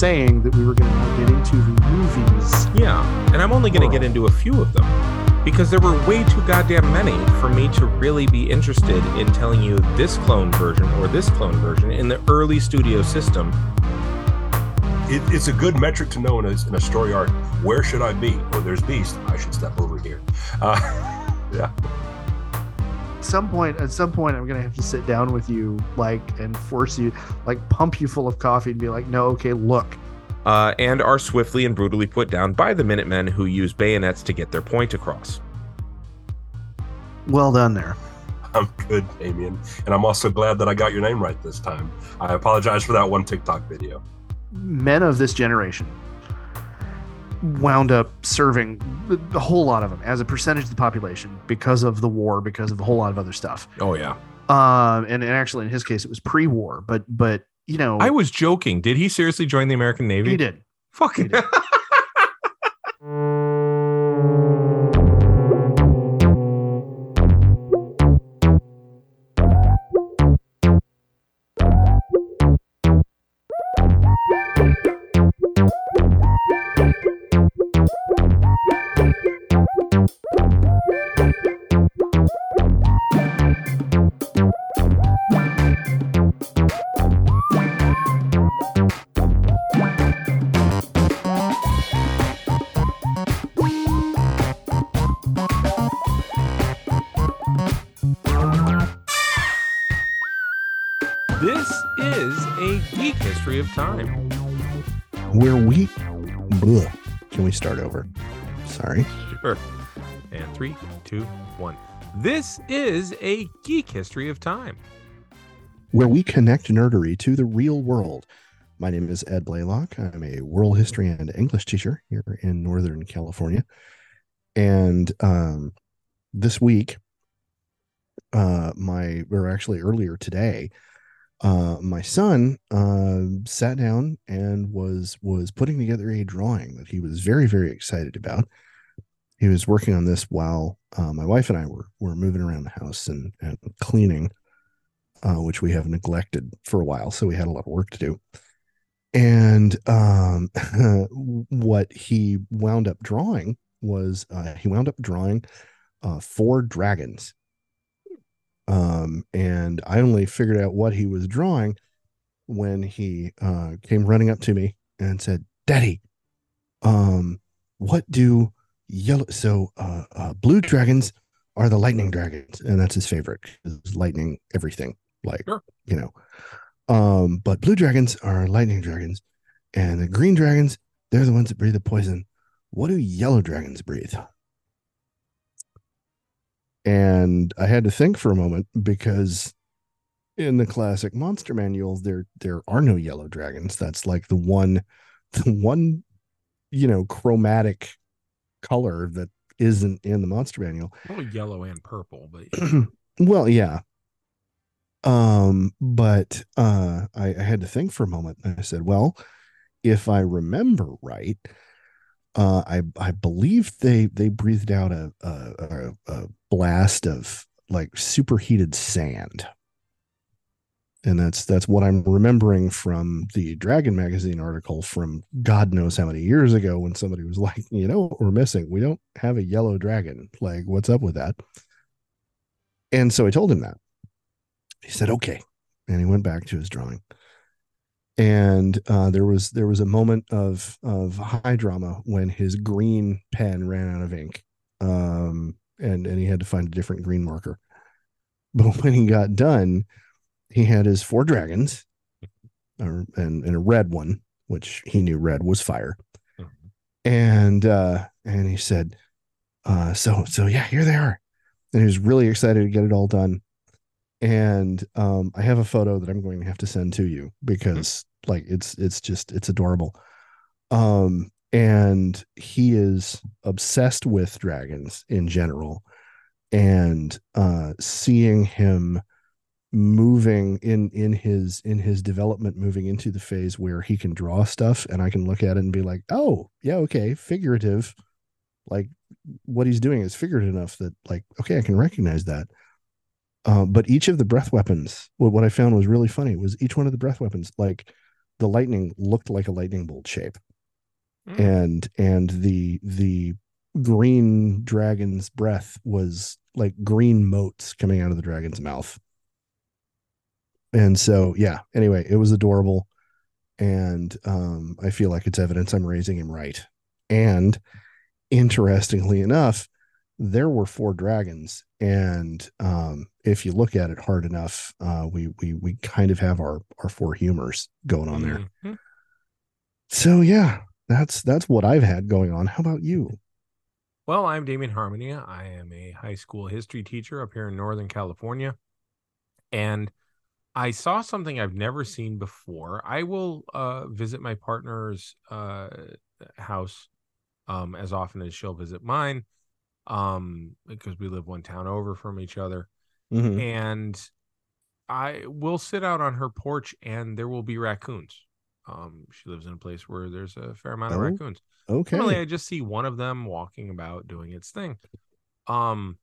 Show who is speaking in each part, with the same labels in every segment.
Speaker 1: saying that we were going to get into the movies.
Speaker 2: Yeah, and I'm only going to get into a few of them because there were way too goddamn many for me to really be interested in telling you this clone version or this clone version in the early studio system.
Speaker 3: It, it's a good metric to know in a, in a story arc. Where should I be? Oh, there's Beast. I should step over here. Uh, yeah.
Speaker 1: At some point, at some point, I'm gonna have to sit down with you, like, and force you, like, pump you full of coffee and be like, no, okay, look,
Speaker 2: uh, and are swiftly and brutally put down by the Minutemen who use bayonets to get their point across.
Speaker 1: Well done there.
Speaker 3: I'm good, Damien. And I'm also glad that I got your name right this time. I apologize for that one TikTok video.
Speaker 1: Men of this generation wound up serving a whole lot of them as a percentage of the population because of the war, because of a whole lot of other stuff.
Speaker 2: Oh yeah.
Speaker 1: Um, and, and actually, in his case, it was pre-war, but but you know,
Speaker 2: I was joking. Did he seriously join the American Navy?
Speaker 1: he did.
Speaker 2: Fucking.
Speaker 4: We start over? Sorry.
Speaker 2: Sure. And three, two, one. This is a geek history of time.
Speaker 4: Where we connect nerdery to the real world. My name is Ed Blaylock. I'm a world history and English teacher here in Northern California. And um, this week, uh, my, or actually earlier today, uh, my son uh, sat down and was was putting together a drawing that he was very very excited about. He was working on this while uh, my wife and I were were moving around the house and, and cleaning, uh, which we have neglected for a while. So we had a lot of work to do. And um, what he wound up drawing was uh, he wound up drawing uh, four dragons um, and I only figured out what he was drawing when he uh, came running up to me and said, "Daddy, um, what do yellow? So uh, uh, blue dragons are the lightning dragons, and that's his favorite. Lightning everything, like
Speaker 2: Sure.
Speaker 4: you know. Um, but blue dragons are lightning dragons, and the green dragons they're the ones that breathe the poison. What do yellow dragons breathe? And I had to think for a moment because in the classic monster manuals there there are no yellow dragons. That's like the one the one you know chromatic color that isn't in the monster manual.
Speaker 2: Probably yellow and purple, but
Speaker 4: well yeah. Um but uh I, I had to think for a moment and i said well if i remember right uh i i believe they they breathed out a a, a, blast of like superheated sand. And that's that's what i'm remembering from the dragon magazine article from god knows how many years ago when somebody was like you know we're missing? We don't have a yellow dragon. Like what's up with that? And so i told him that. He said okay. And he went back to his drawing and uh, there was there was a moment of of high drama when his green pen ran out of ink um, and and he had to find a different green marker. But when he got done he had his four dragons or, and, and a red one which he knew red was fire.
Speaker 2: Mhm.
Speaker 4: and uh and he said uh so so yeah here they are. And he was really excited to get it all done. And um i have a photo that i'm going to have to send to you because like it's it's just it's adorable. Um and he is obsessed with dragons in general. And uh seeing him moving in in his in his development moving into the phase where he can draw stuff and i can look at it and be like oh yeah okay figurative. Like what he's doing is figurative enough that like okay i can recognize that. Uh, but each of the breath weapons what, what i found was really funny was each one of the breath weapons like the lightning looked like a lightning bolt shape.
Speaker 2: Mm.
Speaker 4: and and the the green dragon's breath was like green motes coming out of the dragon's mouth. And so yeah anyway it was adorable. And um i feel like it's evidence i'm raising him right. And interestingly enough there were four dragons and um if you look at it hard enough uh we we we kind of have our our four humors going on there
Speaker 2: Mhm.
Speaker 4: so yeah that's that's what i've had going on how about you
Speaker 2: Well, I'm Damien Harmony. I am a high school history teacher up here in Northern California. And I saw something I've never seen before. I will uh, visit my partner's uh, house um, as often as she'll visit mine um, because we live one town over from each other.
Speaker 4: Mhm.
Speaker 2: And I will sit out on her porch and there will be raccoons. Um, she lives in a place where there's a fair amount of
Speaker 4: Oh,
Speaker 2: raccoons. Normally,
Speaker 4: okay
Speaker 2: I just see one of them walking about doing its thing. Um,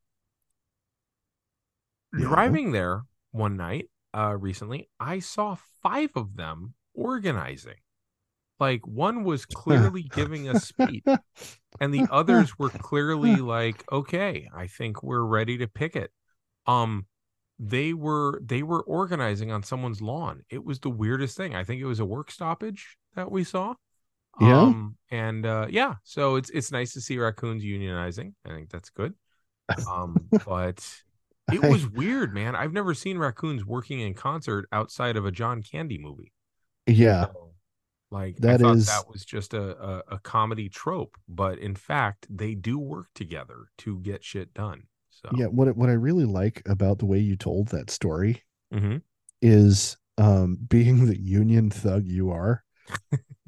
Speaker 4: Yeah.
Speaker 2: driving there one night, uh, recently, I saw five of them organizing. Like one was clearly giving a speech, and the others were clearly like, "Okay, I think we're ready to picket." Um, they were they were organizing on someone's lawn. It was the weirdest thing. I think it was a work stoppage that we saw.
Speaker 4: Yeah?
Speaker 2: Um, and uh, yeah, so it's it's nice to see raccoons unionizing. I think that's good. Um, but it was weird, man. I've never seen raccoons working in concert outside of a John Candy movie.
Speaker 4: yeah
Speaker 2: So, like I
Speaker 4: That
Speaker 2: thought
Speaker 4: is-
Speaker 2: that was just a, a a comedy trope, but in fact, they do work together to get shit done. So
Speaker 4: yeah what I- what i really like about the way you told that story
Speaker 2: Mhm.
Speaker 4: is um being the union thug you are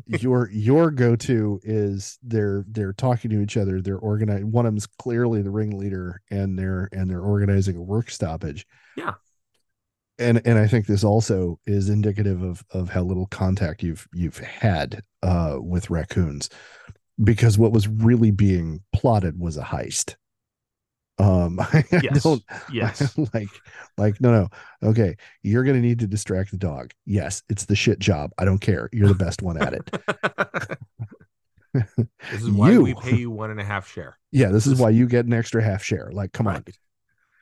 Speaker 4: your your go-to is they're they're talking to each other they're organizing one of them's clearly the ringleader and they're and they're organizing a work stoppage
Speaker 2: Yeah.
Speaker 4: And and i think this also is indicative of of how little contact you've you've had uh with raccoons because what was really being plotted was a heist. Um i
Speaker 2: Yes.
Speaker 4: don't
Speaker 2: yes,
Speaker 4: like like no no. Okay you're gonna need to distract the dog. Yes it's the shit job. I don't care. You're the best one at it.
Speaker 2: This is why we pay you one and a half share.
Speaker 4: yeah this is
Speaker 2: This-
Speaker 4: why you get an extra half share. Like come
Speaker 2: Right.
Speaker 4: on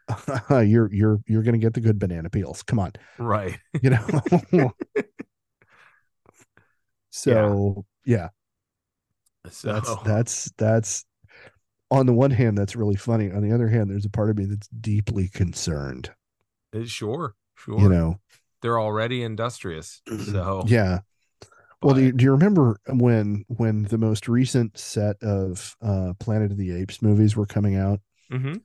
Speaker 4: you're you're you're gonna get the good banana peels. Come on.
Speaker 2: Right.
Speaker 4: you know? So yeah,
Speaker 2: So
Speaker 4: that's that's that's on the one hand that's really funny. On the other hand there's a part of me that's deeply concerned.
Speaker 2: Sure, sure.
Speaker 4: you know?
Speaker 2: They're already industrious. So
Speaker 4: yeah. Well do you, do you remember when when the most recent set of uh planet of the apes movies were coming out?
Speaker 2: Mhm.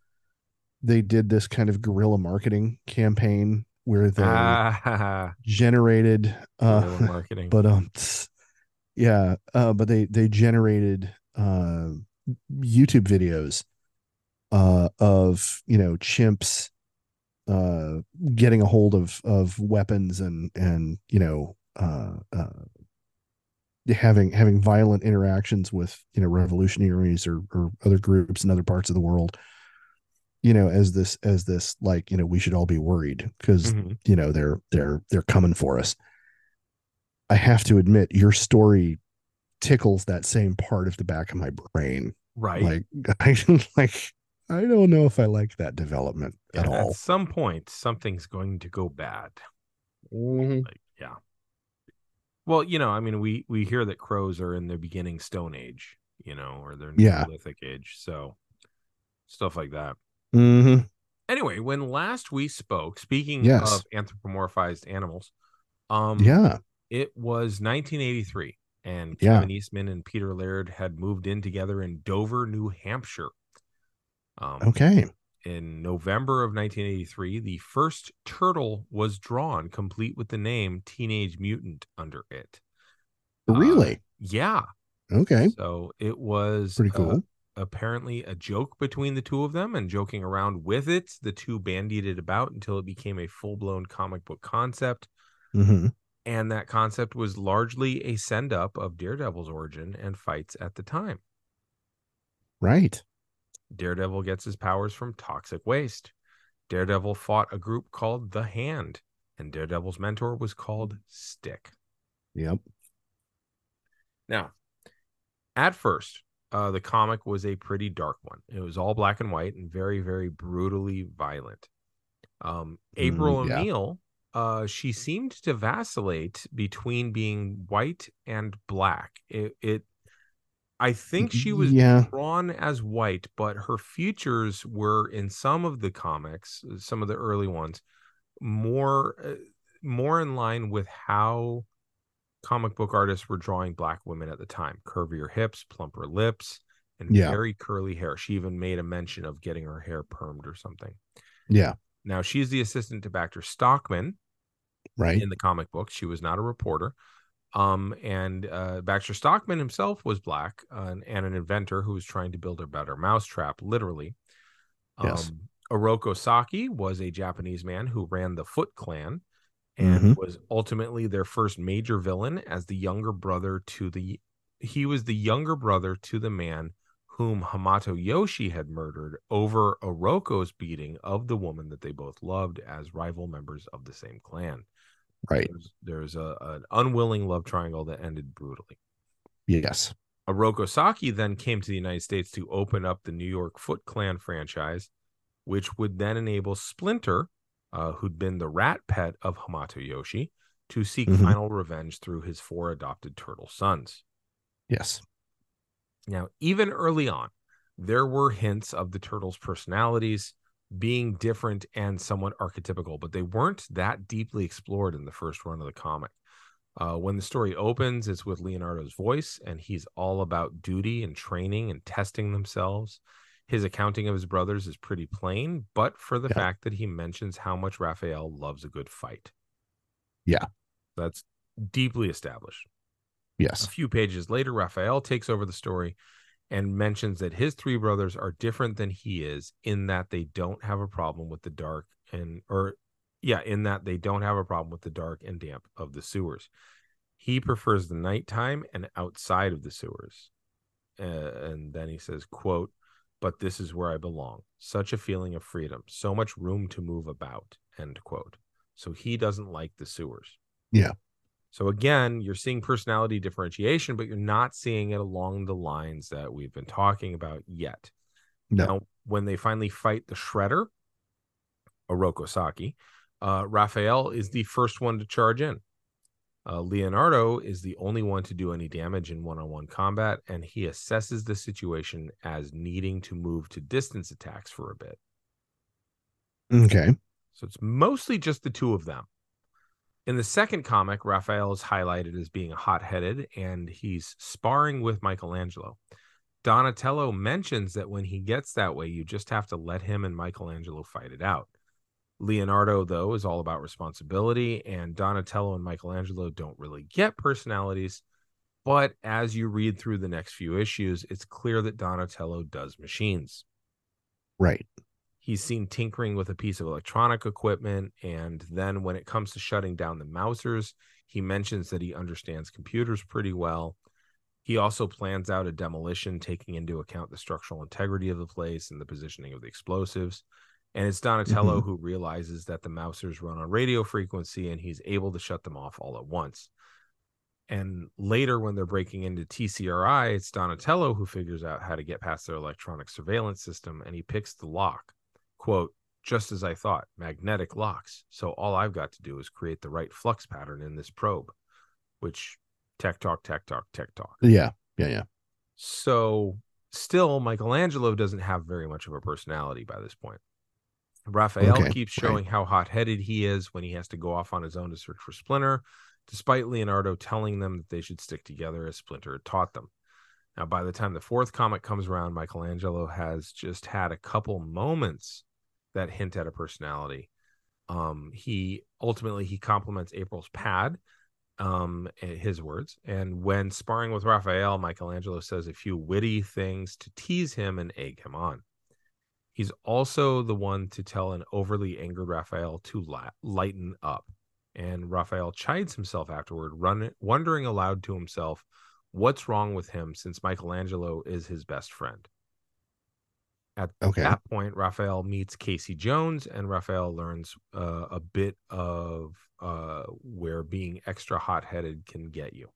Speaker 4: They did this kind of guerrilla marketing campaign where they
Speaker 2: Ah,
Speaker 4: generated uh
Speaker 2: marketing.
Speaker 4: but um yeah uh but they they generated uh youtube videos uh of you know chimps uh getting a hold of of weapons and and you know uh uh having having violent interactions with you know revolutionaries or or other groups in other parts of the world you know as this as this like you know we should all be worried because
Speaker 2: Mhm.
Speaker 4: you know they're they're they're coming for us i have to admit your story tickles that same part of the back of my brain
Speaker 2: Right.
Speaker 4: like i like i don't know if i like that development at all
Speaker 2: At some point, something's going to go bad.
Speaker 4: Mhm.
Speaker 2: Like, yeah. Well, you know, I mean, we we hear that crows are in the beginning Stone Age, you know, or they're
Speaker 4: Yeah.
Speaker 2: Neolithic Age, so stuff like that.
Speaker 4: Mhm.
Speaker 2: Anyway, when last we spoke, speaking
Speaker 4: Yes.
Speaker 2: of anthropomorphized animals, um,
Speaker 4: yeah
Speaker 2: it was 1983, and
Speaker 4: Yeah.
Speaker 2: Kevin Eastman and Peter Laird had moved in together in Dover, New Hampshire. Um,
Speaker 4: okay
Speaker 2: in November of 1983, the first turtle was drawn, complete with the name Teenage Mutant under it. Uh,
Speaker 4: really
Speaker 2: yeah.
Speaker 4: okay
Speaker 2: So it was
Speaker 4: pretty
Speaker 2: uh,
Speaker 4: cool
Speaker 2: apparently a joke between the two of them, and joking around with it, the two bandied it about until it became a full blown comic book concept.
Speaker 4: hmm
Speaker 2: And that concept was largely a send up of Daredevil's origin and fights at the time.
Speaker 4: right
Speaker 2: Daredevil gets his powers from toxic waste. Daredevil fought a group called The Hand, and Daredevil's mentor was called Stick.
Speaker 4: yep
Speaker 2: Now, at first, uh, the comic was a pretty dark one. It was all black and white and very, very brutally violent. Um, April
Speaker 4: Mm, yeah.
Speaker 2: O'Neil, uh, she seemed to vacillate between being white and black. It, it I think she was
Speaker 4: Yeah.
Speaker 2: drawn as white, but her features were in some of the comics, some of the early ones, more uh, more in line with how comic book artists were drawing black women at the time curvier hips plumper lips and
Speaker 4: Yeah.
Speaker 2: very curly hair she even made a mention of getting her hair permed or something
Speaker 4: Yeah.
Speaker 2: now she's the assistant to baxter stockman
Speaker 4: Right.
Speaker 2: in the comic book she was not a reporter um and uh baxter stockman himself was black uh, and, and an inventor who was trying to build a better mousetrap literally
Speaker 4: Yes.
Speaker 2: um Oroku Saki was a Japanese man who ran the Foot Clan and mm-hmm. was ultimately their first major villain as the younger brother to the he was the younger brother to the man whom Hamato Yoshi had murdered over Oroku's beating of the woman that they both loved as rival members of the same clan.
Speaker 4: Right.
Speaker 2: There's, there's a, an unwilling love triangle that ended brutally.
Speaker 4: Yes.
Speaker 2: Oroku Saki then came to the United States to open up the New York Foot Clan franchise, which would then enable Splinter, uh, who'd been the rat pet of Hamato Yoshi, to seek
Speaker 4: Mhm.
Speaker 2: final revenge through his four adopted turtle sons.
Speaker 4: Yes.
Speaker 2: Now, even early on, there were hints of the turtles' personalities being different and somewhat archetypical, but they weren't that deeply explored in the first run of the comic. Uh, when the story opens, it's with Leonardo's voice, and he's all about duty and training and testing themselves. His accounting of his brothers is pretty plain, but for the
Speaker 4: Yeah.
Speaker 2: fact that he mentions how much Raphael loves a good fight.
Speaker 4: Yeah.
Speaker 2: That's deeply established.
Speaker 4: Yes.
Speaker 2: A few pages later, Raphael takes over the story and mentions that his three brothers are different than he is in that they don't have a problem with the dark and or yeah, in that they don't have a problem with the dark and damp of the sewers. He prefers the nighttime and outside of the sewers. Uh, and then he says, quote, but this is where I belong. Such a feeling of freedom, so much room to move about, end quote. So he doesn't like the sewers.
Speaker 4: Yeah.
Speaker 2: So again, you're seeing personality differentiation, but you're not seeing it along the lines that we've been talking about yet.
Speaker 4: No.
Speaker 2: Now, when they finally fight the Shredder, Oroku Saki, uh, Raphael is the first one to charge in. Uh, Leonardo is the only one to do any damage in one on one combat, and he assesses the situation as needing to move to distance attacks for a bit.
Speaker 4: Okay.
Speaker 2: So it's mostly just the two of them. In the second comic, Raphael is highlighted as being hot headed and he's sparring with Michelangelo. Donatello mentions that when he gets that way, you just have to let him and Michelangelo fight it out. Leonardo, though, is all about responsibility, and Donatello and Michelangelo don't really get personalities. But as you read through the next few issues, it's clear that Donatello does machines
Speaker 4: Right.
Speaker 2: he's seen tinkering with a piece of electronic equipment and then when it comes to shutting down the mousers he mentions that he understands computers pretty well he also plans out a demolition taking into account the structural integrity of the place and the positioning of the explosives and it's donatello mm-hmm. who realizes that the mousers run on radio frequency and he's able to shut them off all at once and later when they're breaking into tcri it's donatello who figures out how to get past their electronic surveillance system and he picks the lock quote just as i thought magnetic locks so all i've got to do is create the right flux pattern in this probe which tech talk tech talk tech talk
Speaker 4: Yeah. Yeah. Yeah.
Speaker 2: so still michelangelo doesn't have very much of a personality by this point raphael
Speaker 4: Okay,
Speaker 2: keeps
Speaker 4: right.
Speaker 2: showing how hot-headed he is when he has to go off on his own to search for splinter despite leonardo telling them that they should stick together as splinter had taught them. Now by the time the fourth comic comes around michelangelo has just had a couple moments that hint at a personality. Um he ultimately he compliments april's pad um his words and when sparring with raphael michelangelo says a few witty things to tease him and egg him on he's also the one to tell an overly angered raphael to la- lighten up and raphael chides himself afterward run wondering aloud to himself what's wrong with him since michelangelo is his best friend at
Speaker 4: Okay.
Speaker 2: that point raphael meets casey jones and raphael learns uh, a bit of uh, where being extra hot-headed can get you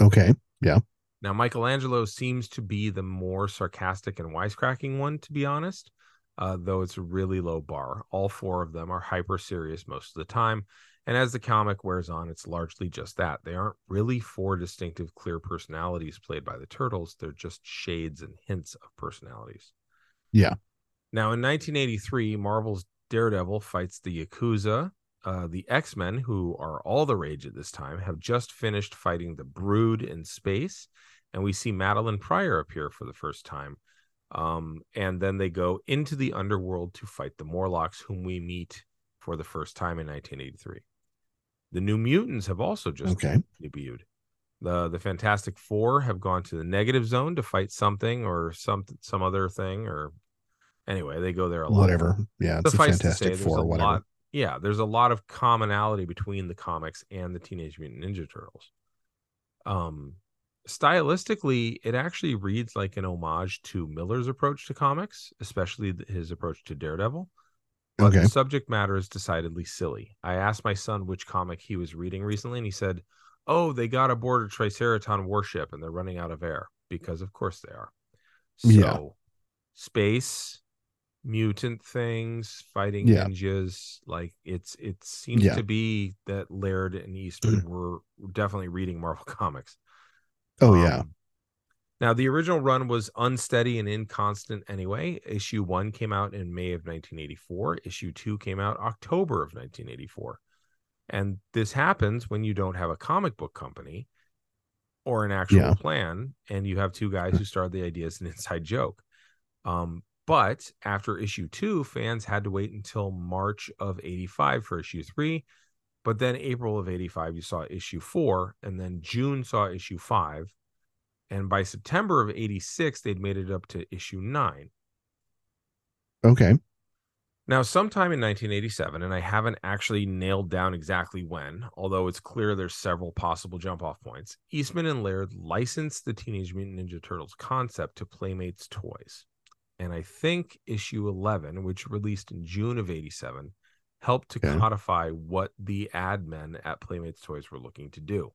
Speaker 4: Okay. Yeah.
Speaker 2: Now, Michelangelo seems to be the more sarcastic and wisecracking one, to be honest, uh, though it's a really low bar. All four of them are hyper serious most of the time. And as the comic wears on, it's largely just that. They aren't really four distinctive, clear personalities played by the turtles. They're just shades and hints of personalities.
Speaker 4: Yeah.
Speaker 2: Now, in 1983, Marvel's Daredevil fights the Yakuza. Uh, the X Men, who are all the rage at this time, have just finished fighting the Brood in space. And we see Madelyne Pryor appear for the first time. Um, and then they go into the underworld to fight the Morlocks, whom we meet for the first time in 1983. The New Mutants have also just
Speaker 4: Okay.
Speaker 2: debuted. The the Fantastic Four have gone to the negative zone to fight something or some some other thing or anyway, they go there a lot.
Speaker 4: Whatever. Yeah. It's a
Speaker 2: Suffice to say,
Speaker 4: Fantastic
Speaker 2: there's
Speaker 4: Four,
Speaker 2: a
Speaker 4: whatever.
Speaker 2: lot. Yeah, there's a lot of commonality between the comics and the Teenage Mutant Ninja Turtles. Um, stylistically, it actually reads like an homage to Miller's approach to comics, especially his approach to Daredevil. But
Speaker 4: Okay.
Speaker 2: the subject matter is decidedly silly. I asked my son which comic he was reading recently, and he said, "Oh, they got aboard a Triceraton warship and they're running out of air." Because of course they are. So,
Speaker 4: Yeah.
Speaker 2: space, mutant things, fighting
Speaker 4: Yeah.
Speaker 2: ninjas, like it's it seems
Speaker 4: Yeah.
Speaker 2: to be that Laird and Eastman mm. were definitely reading Marvel comics.
Speaker 4: Oh, yeah.
Speaker 2: Um, now, the original run was unsteady and inconstant anyway. Issue one came out in May of 1984. Issue two came out October of 1984. And this happens when you don't have a comic book company or an actual
Speaker 4: Yeah.
Speaker 2: plan, and you have two guys who started the idea as an inside joke. Um, but after issue two, fans had to wait until March of 85 for issue three. But then April of 85, you saw issue four, and then June saw issue five. And by September of 86, they'd made it up to issue nine.
Speaker 4: Okay.
Speaker 2: Now, sometime in 1987, and I haven't actually nailed down exactly when, although it's clear there's several possible jump off points, Eastman and Laird licensed the Teenage Mutant Ninja Turtles concept to Playmates Toys. And I think issue 11, which released in June of 87, helped to
Speaker 4: Okay.
Speaker 2: codify what the ad men at Playmates Toys were looking to do.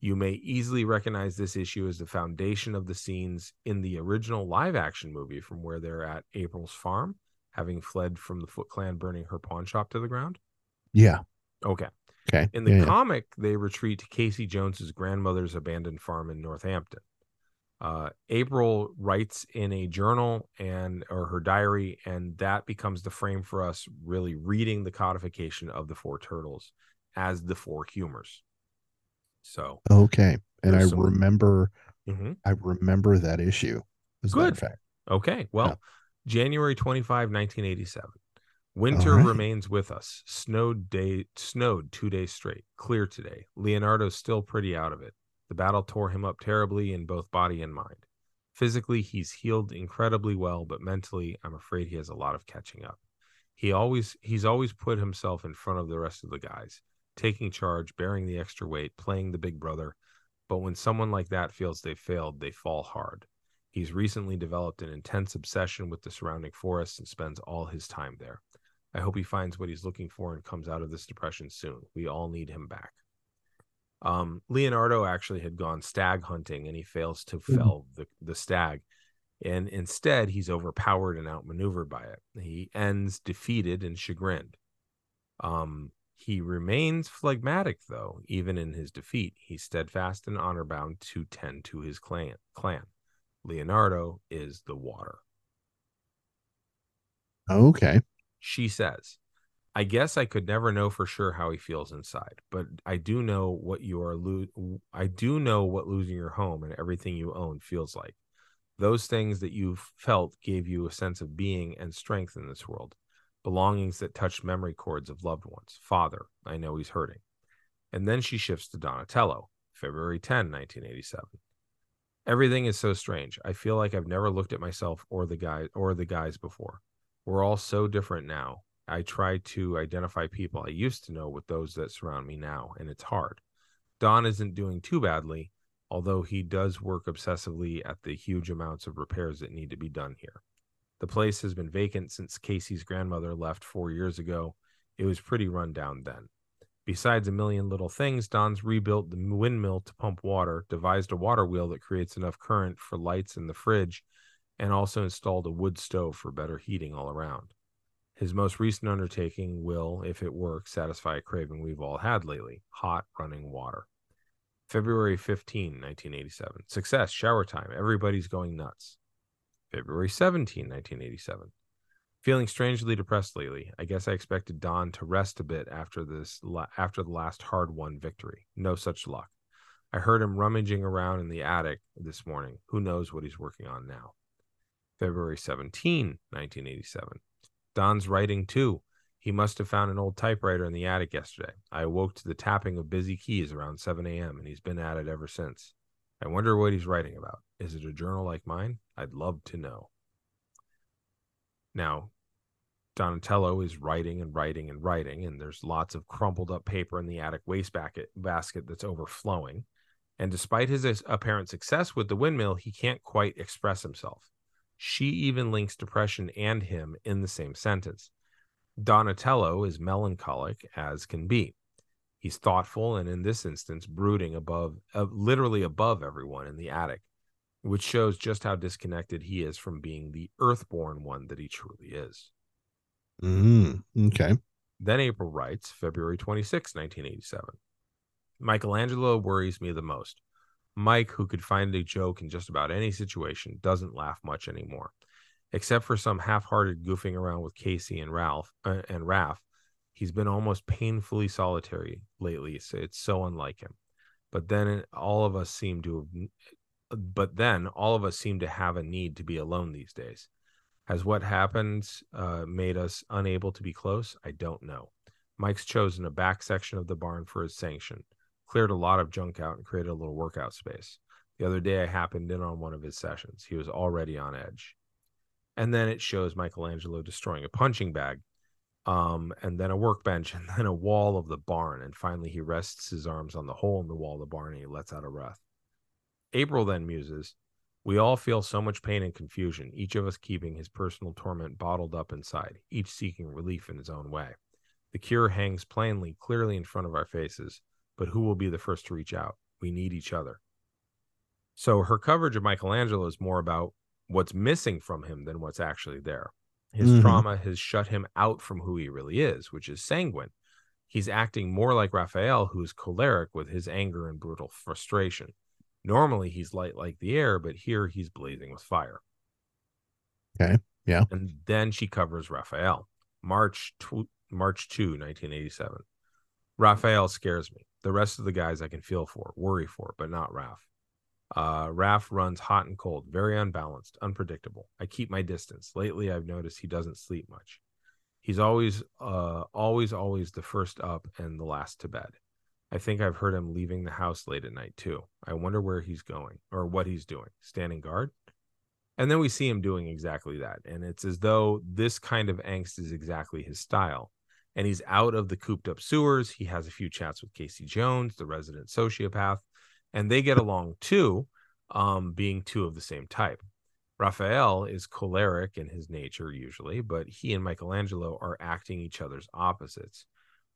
Speaker 2: You may easily recognize this issue as the foundation of the scenes in the original live action movie from where they're at April's farm having fled from the Foot Clan burning her pawn shop to the ground?
Speaker 4: Yeah.
Speaker 2: Okay.
Speaker 4: Okay.
Speaker 2: In the
Speaker 4: yeah, yeah.
Speaker 2: comic, they retreat to Casey Jones's grandmother's abandoned farm in Northampton. Uh, April writes in a journal and or her diary, and that becomes the frame for us really reading the codification of the four turtles as the four humors. So,
Speaker 4: Okay. And I
Speaker 2: some-
Speaker 4: remember
Speaker 2: mhm.
Speaker 4: I remember that issue. As a matter of
Speaker 2: Good.
Speaker 4: fact.
Speaker 2: Okay. Well,
Speaker 4: Yeah.
Speaker 2: January 25, 1987. Winter
Speaker 4: right.
Speaker 2: remains with us. Snowed day snowed 2 days straight. Clear today. Leonardo's still pretty out of it. The battle tore him up terribly in both body and mind. Physically, he's healed incredibly well, but mentally, I'm afraid he has a lot of catching up. He always he's always put himself in front of the rest of the guys, taking charge, bearing the extra weight, playing the big brother. But when someone like that feels they've failed, they fall hard. He's recently developed an intense obsession with the surrounding forests and spends all his time there. I hope he finds what he's looking for and comes out of this depression soon. We all need him back. Um, Leonardo actually had gone stag hunting and he fails to
Speaker 4: Mhm.
Speaker 2: fell the, the stag. And instead, he's overpowered and outmaneuvered by it. He ends defeated and chagrined. Um, he remains phlegmatic, though, even in his defeat. He's steadfast and honor bound to tend to his clan. clan. Leonardo is the water.
Speaker 4: Okay.
Speaker 2: She says, I guess I could never know for sure how he feels inside, but I do know what you are lo- I do know what losing your home and everything you own feels like. Those things that you've felt gave you a sense of being and strength in this world, belongings that touched memory chords of loved ones. Father, I know he's hurting. And then she shifts to Donatello, February 10, 1987. Everything is so strange. I feel like I've never looked at myself or the guy or the guys before. We're all so different now. I try to identify people I used to know with those that surround me now, and it's hard. Don isn't doing too badly, although he does work obsessively at the huge amounts of repairs that need to be done here. The place has been vacant since Casey's grandmother left four years ago. It was pretty run down then. Besides a million little things, Don's rebuilt the windmill to pump water, devised a water wheel that creates enough current for lights in the fridge, and also installed a wood stove for better heating all around. His most recent undertaking will, if it works, satisfy a craving we've all had lately hot running water. February 15, 1987. Success, shower time. Everybody's going nuts. February 17, 1987. Feeling strangely depressed lately. I guess I expected Don to rest a bit after this after the last hard-won victory. No such luck. I heard him rummaging around in the attic this morning. Who knows what he's working on now? February 17, 1987. Don's writing too. He must have found an old typewriter in the attic yesterday. I awoke to the tapping of busy keys around 7 a.m., and he's been at it ever since. I wonder what he's writing about. Is it a journal like mine? I'd love to know. Now, Donatello is writing and writing and writing, and there's lots of crumpled up paper in the attic waste basket, basket that's overflowing. And despite his apparent success with the windmill, he can't quite express himself. She even links depression and him in the same sentence. Donatello is melancholic as can be. He's thoughtful and, in this instance, brooding above, uh, literally above everyone in the attic, which shows just how disconnected he is from being the earthborn one that he truly is.
Speaker 4: Mm, okay.
Speaker 2: Then April writes, February 26, 1987. Michelangelo worries me the most. Mike, who could find a joke in just about any situation, doesn't laugh much anymore, except for some half-hearted goofing around with Casey and Ralph uh, and Raph. He's been almost painfully solitary lately. It's so unlike him. But then all of us seem to have, but then all of us seem to have a need to be alone these days. Has what happened uh, made us unable to be close? I don't know. Mike's chosen a back section of the barn for his sanction, cleared a lot of junk out, and created a little workout space. The other day, I happened in on one of his sessions. He was already on edge. And then it shows Michelangelo destroying a punching bag, um, and then a workbench, and then a wall of the barn. And finally, he rests his arms on the hole in the wall of the barn and he lets out a breath. April then muses, we all feel so much pain and confusion, each of us keeping his personal torment bottled up inside, each seeking relief in his own way. The cure hangs plainly, clearly in front of our faces, but who will be the first to reach out? We need each other. So her coverage of Michelangelo is more about what's missing from him than what's actually there. His mm-hmm. trauma has shut him out from who he really is, which is sanguine. He's acting more like Raphael, who is choleric with his anger and brutal frustration. Normally he's light like the air, but here he's blazing with fire.
Speaker 4: Okay. Yeah.
Speaker 2: And then she covers Raphael. March tw- March 2, 1987. Raphael scares me. The rest of the guys I can feel for, worry for, but not Raph. Uh, Raph runs hot and cold, very unbalanced, unpredictable. I keep my distance. Lately, I've noticed he doesn't sleep much. He's always, uh, always, always the first up and the last to bed. I think I've heard him leaving the house late at night too. I wonder where he's going or what he's doing. Standing guard? And then we see him doing exactly that. And it's as though this kind of angst is exactly his style. And he's out of the cooped up sewers. He has a few chats with Casey Jones, the resident sociopath, and they get along too, um, being two of the same type. Raphael is choleric in his nature usually, but he and Michelangelo are acting each other's opposites.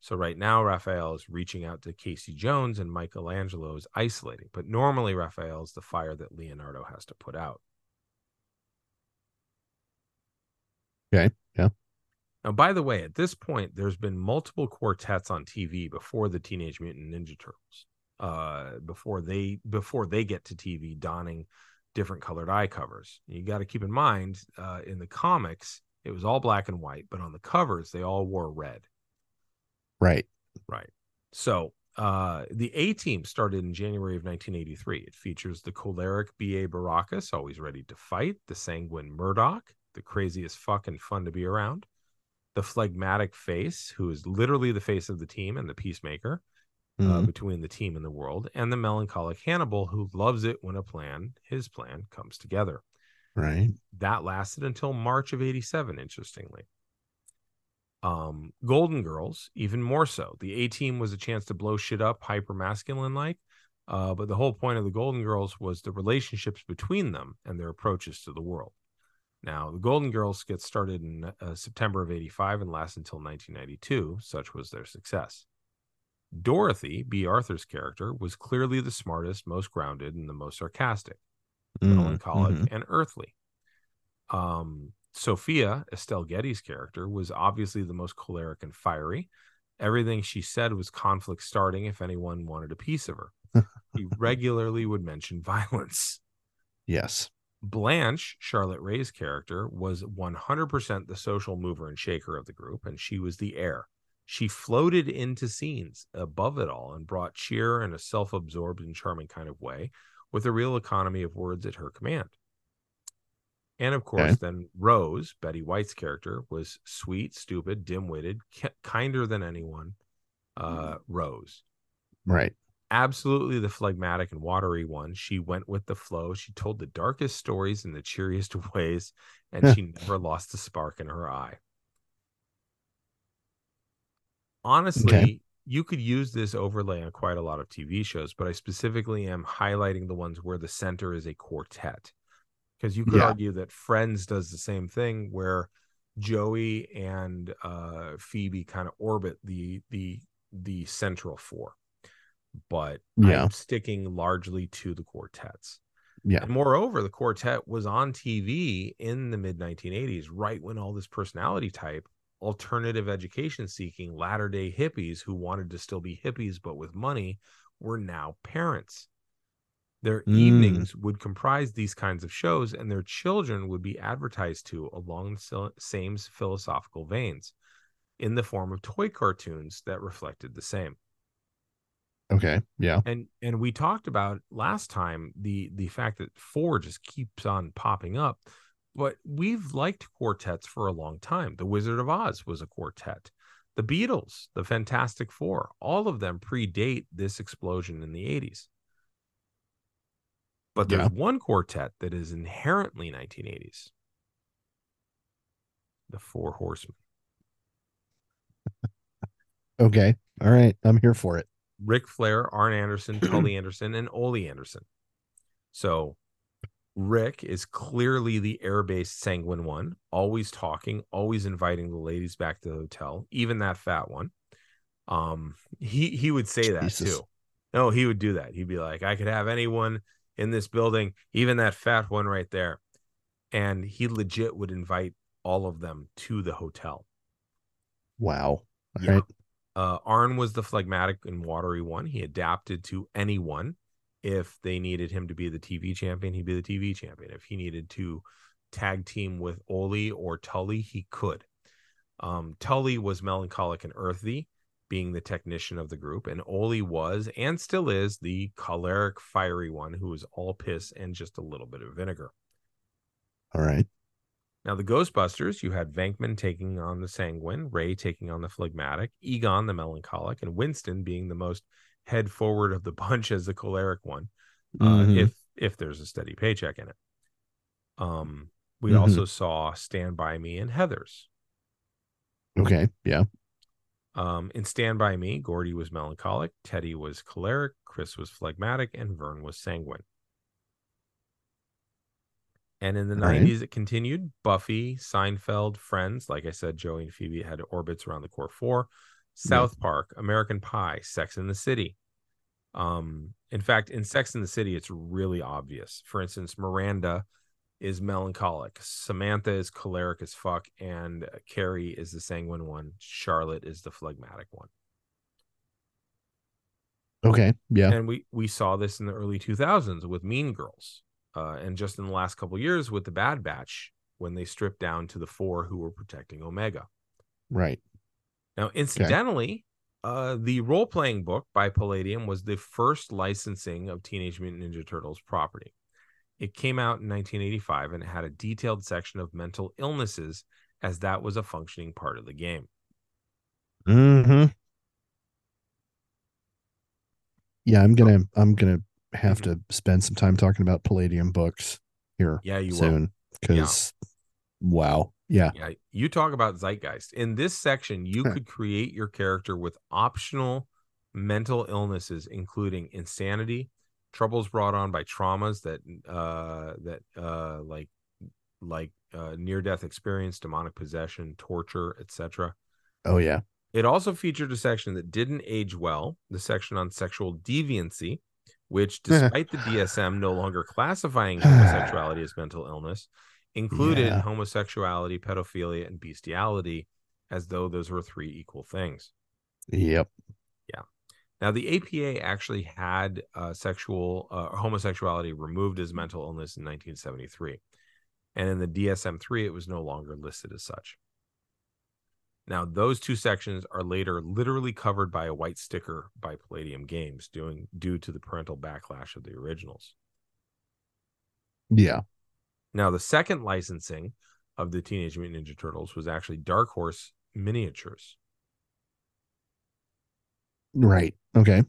Speaker 2: So right now, Raphael is reaching out to Casey Jones and Michelangelo is isolating. But normally, Raphael is the fire that Leonardo has to put out.
Speaker 4: Okay. Yeah.
Speaker 2: Now, by the way, at this point, there's been multiple quartets on TV before the Teenage Mutant Ninja Turtles. Uh, before they before they get to TV, donning different colored eye covers. You got to keep in mind, uh, in the comics, it was all black and white, but on the covers, they all wore red.
Speaker 4: Right.
Speaker 2: Right. So uh, the A team started in January of 1983. It features the choleric B.A. Baracus, always ready to fight, the sanguine Murdock, the craziest fuck and fun to be around, the phlegmatic face, who is literally the face of the team and the peacemaker uh, mm-hmm. uh, between the team and the world, and the melancholic Hannibal, who loves it when a plan, his plan, comes together.
Speaker 4: Right.
Speaker 2: That lasted until March of 87, interestingly. Um, Golden Girls, even more so. The A team was a chance to blow shit up hyper masculine like. Uh, but the whole point of the Golden Girls was the relationships between them and their approaches to the world. Now, the Golden Girls get started in uh, September of 85 and last until 1992. Such was their success. Dorothy, Bea Arthur's character, was clearly the smartest, most grounded, and the most sarcastic,
Speaker 4: Mm,
Speaker 2: melancholic,
Speaker 4: mhm.
Speaker 2: and earthly. Um, Sophia, Estelle Getty's character, was obviously the most choleric and fiery. Everything she said was conflict starting if anyone wanted a piece of her. she regularly would mention violence.
Speaker 4: Yes.
Speaker 2: Blanche, Charlotte Ray's character, was 100% the social mover and shaker of the group, and she was the air. She floated into scenes above it all and brought cheer in a self absorbed and charming kind of way with a real economy of words at her command. And of course,
Speaker 4: Okay.
Speaker 2: then Rose, Betty White's character, was sweet, stupid, dim witted, ki- kinder than anyone. Uh, Rose
Speaker 4: Right.
Speaker 2: Absolutely the phlegmatic and watery one. She went with the flow. She told the darkest stories in the cheeriest ways, and she never lost a spark in her eye. Honestly, you could use this overlay on quite a lot of TV shows, but I specifically am highlighting the ones where the center is a quartet. Because you could
Speaker 4: Yeah.
Speaker 2: argue that Friends does the same thing where Joey and uh, Phoebe kind of orbit the the the central four but
Speaker 4: Yeah.
Speaker 2: I'm sticking largely to the quartets.
Speaker 4: Yeah.
Speaker 2: And moreover, the quartet was on TV in the mid 1980s, right when all this personality type, alternative education seeking latter day hippies who wanted to still be hippies but with money were now parents. Their
Speaker 4: Mm.
Speaker 2: evenings would comprise these kinds of shows, and their children would be advertised to along the same philosophical veins in the form of toy cartoons that reflected the same
Speaker 4: Okay. Yeah.
Speaker 2: and and we talked about last time the the fact that four just keeps on popping up but we've liked quartets for a long time the wizard of oz was a quartet the beatles the fantastic four all of them predate this explosion in the 80s but there's
Speaker 4: Yeah.
Speaker 2: one quartet that is inherently 1980s the four horsemen
Speaker 4: Okay. All right. I'm here for it.
Speaker 2: Ric Flair, Arn Anderson, Tully Anderson, and Ole Anderson. So Ric is clearly the air-based sanguine one, always talking, always inviting the ladies back to the hotel, even that fat one. Um, he he would say that
Speaker 4: Jesus.
Speaker 2: too. No, he would do that. He'd be like, I could have anyone in this building, even that fat one right there. And he legit would invite all of them to the hotel.
Speaker 4: Wow. All
Speaker 2: Yeah.
Speaker 4: right.
Speaker 2: Uh, Arn was the phlegmatic and watery one. He adapted to anyone. If they needed him to be the TV champion, he'd be the TV champion. If he needed to tag team with Ole or Tully, he could. Um, Tully was melancholic and earthy, being the technician of the group, and Ole was and still is the choleric, fiery one who was all piss and just a little bit of vinegar.
Speaker 4: All right.
Speaker 2: Now, the Ghostbusters, you had Venkman taking on the sanguine, Ray taking on the phlegmatic, Egon the melancholic, and Winston being the most head forward of the bunch as the choleric one, uh,
Speaker 4: Mhm.
Speaker 2: if if there's a steady paycheck in it. Um, we
Speaker 4: Mhm.
Speaker 2: also saw Stand By Me and Heather's.
Speaker 4: Okay. Yeah.
Speaker 2: Um, in Stand By Me, Gordie was melancholic, Teddy was choleric, Chris was phlegmatic, and Vern was sanguine. And in the
Speaker 4: All right.
Speaker 2: 90s, it continued. Buffy, Seinfeld, Friends, like I said, Joey and Phoebe had orbits around the core four. South Park, American Pie, Sex in the City. Um, in fact, in Sex in the City, it's really obvious. For instance, Miranda is melancholic, Samantha is choleric as fuck, and Carrie is the sanguine one. Charlotte is the phlegmatic one.
Speaker 4: Okay. Yeah.
Speaker 2: and we we saw this in the early 2000s with mean girls uh, and just in the last couple years with the bad batch when they stripped down to the four who were protecting omega
Speaker 4: Right.
Speaker 2: now incidentally uh, the role-playing book by palladium was the first licensing of teenage mutant ninja turtles property it came out in 1985 and it had a detailed section of mental illnesses as that was a functioning part of the game
Speaker 4: hmm Yeah. I'm gonna. I'm gonna have to spend some time talking about Palladium books here
Speaker 2: yeah you
Speaker 4: soon because, wow. Yeah.
Speaker 2: Yeah, you talk about zeitgeist. In this section, you could create your character with optional mental illnesses, including insanity, troubles brought on by traumas that uh that uh like like uh near death experience, demonic possession, torture, etc.
Speaker 4: Oh yeah.
Speaker 2: It also featured a section that didn't age well, the section on sexual deviancy, which, despite the DSM no longer classifying homosexuality as mental illness, included
Speaker 4: Yeah.
Speaker 2: homosexuality, pedophilia, and bestiality as though those were three equal things.
Speaker 4: Yep. Yeah.
Speaker 2: Now, the APA actually had uh, sexual uh, homosexuality removed as mental illness in 1973, and in the DSM-3, it was no longer listed as such. Now, those two sections are later literally covered by a white sticker by Palladium Games, doing due to the parental backlash of the originals.
Speaker 4: Yeah.
Speaker 2: Now, the second licensing of the Teenage Mutant Ninja Turtles was actually Dark Horse Miniatures,
Speaker 4: Right. Okay.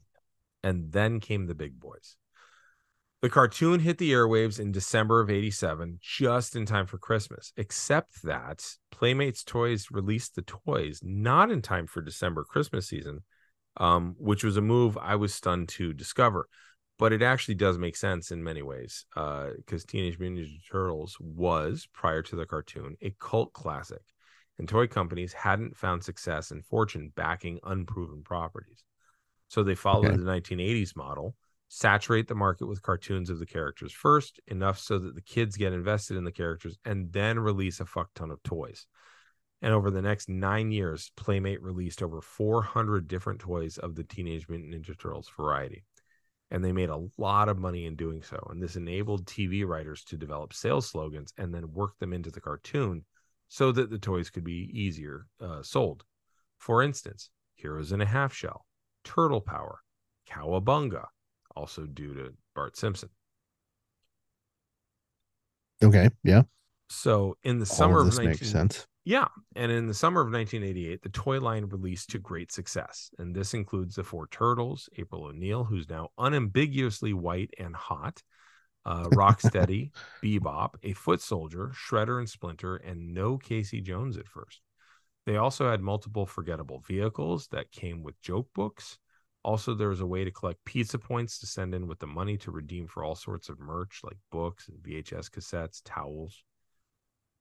Speaker 2: and then came the big boys. The cartoon hit the airwaves in December of 87, just in time for Christmas, except that Playmates Toys released the toys not in time for December Christmas season, um, which was a move I was stunned to discover. But it actually does make sense in many ways because Teenage Mutant Ninja Turtles was, prior to the cartoon, a cult classic, and toy companies hadn't found success and fortune backing unproven properties. So they followed
Speaker 4: Okay.
Speaker 2: the 1980s model saturate the market with cartoons of the characters first, enough so that the kids get invested in the characters, and then release a fuck ton of toys. And over the next nine years, Playmate released over 400 different toys of the Teenage Mutant Ninja Turtles variety. And they made a lot of money in doing so. And this enabled TV writers to develop sales slogans and then work them into the cartoon so that the toys could be easier uh, sold. For instance, Heroes in a Half Shell, Turtle Power, Cowabunga, also due to Bart Simpson.
Speaker 4: Okay. Yeah.
Speaker 2: So in the summer
Speaker 4: of
Speaker 2: of
Speaker 4: this
Speaker 2: 19...
Speaker 4: makes sense.
Speaker 2: Yeah, and in the summer of 1988, the toy line released to great success, and this includes the four turtles, April O'Neil, who's now unambiguously white and hot, uh, Rocksteady, Bebop, a foot soldier, Shredder and Splinter, and no Casey Jones at first. They also had multiple forgettable vehicles that came with joke books. Also, there was a way to collect pizza points to send in with the money to redeem for all sorts of merch like books and VHS cassettes, towels.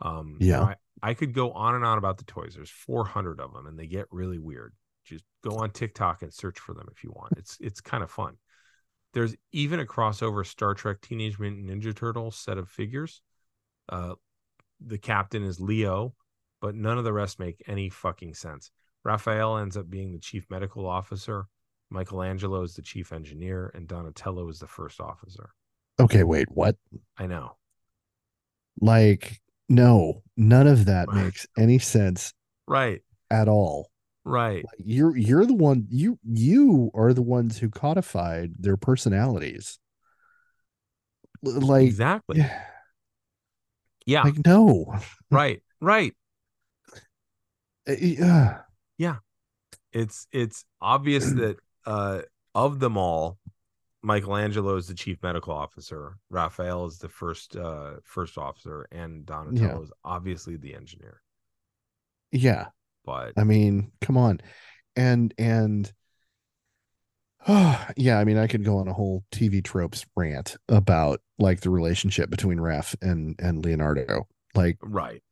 Speaker 2: Um,
Speaker 4: Yeah.
Speaker 2: I, I could go on and on about the toys. There's 400 of them, and they get really weird. Just go on TikTok and search for them if you want. It's it's kind of fun. There's even a crossover Star Trek Teenage Mutant Ninja Turtles set of figures. Uh, the captain is Leo, but none of the rest make any fucking sense. Raphael ends up being the chief medical officer. Michelangelo is the chief engineer, and Donatello is the first officer.
Speaker 4: Okay. Wait. What?
Speaker 2: I know.
Speaker 4: Like, no, none of that makes any sense
Speaker 2: Right.
Speaker 4: at all.
Speaker 2: Right.
Speaker 4: Like, you're you're the one you you are the ones who codified their personalities. Like,
Speaker 2: exactly.
Speaker 4: yeah,
Speaker 2: Yeah.
Speaker 4: like no.
Speaker 2: right. Right.
Speaker 4: Uh, yeah.
Speaker 2: it's it's obvious that uh of them all michelangelo is the chief medical officer raphael is the first uh first officer and donatello is obviously the engineer
Speaker 4: Yeah.
Speaker 2: but
Speaker 4: I mean, come on. And and oh, yeah, I mean, I could go on a whole TV tropes rant about like the relationship between Raph and and Leonardo. Like
Speaker 2: right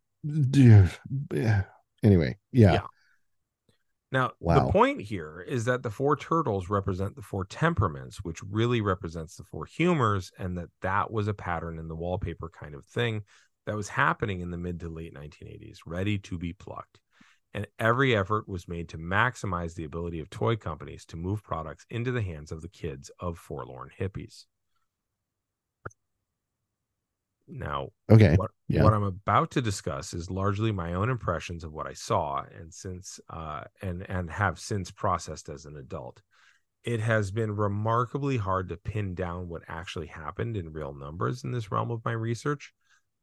Speaker 4: dude, yeah. anyway, yeah.
Speaker 2: Yeah. Now
Speaker 4: Wow.
Speaker 2: the point here is that the four turtles represent the four temperaments which really represents the four humors and that that was a pattern in the wallpaper kind of thing that was happening in the mid to late 1980s ready to be plucked and every effort was made to maximize the ability of toy companies to move products into the hands of the kids of forlorn hippies. Now,
Speaker 4: Okay.
Speaker 2: what,
Speaker 4: yeah.
Speaker 2: what I'm about to discuss is largely my own impressions of what I saw and since uh, and and have since processed as an adult. It has been remarkably hard to pin down what actually happened in real numbers in this realm of my research.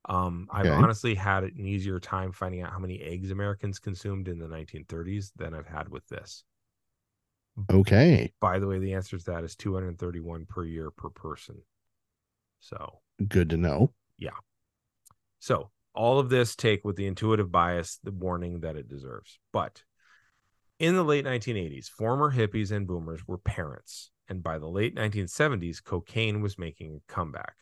Speaker 2: Um, I've honestly had an easier time finding out how many eggs Americans consumed in the 1930s than I've had with this.
Speaker 4: Okay.
Speaker 2: By the way, the answer to that is 231 per year per person. So
Speaker 4: Good to know.
Speaker 2: So all of this take with the intuitive bias, the warning that it deserves. But in the late 1980s, former hippies and boomers were parents. And by the late 1970s, cocaine was making a comeback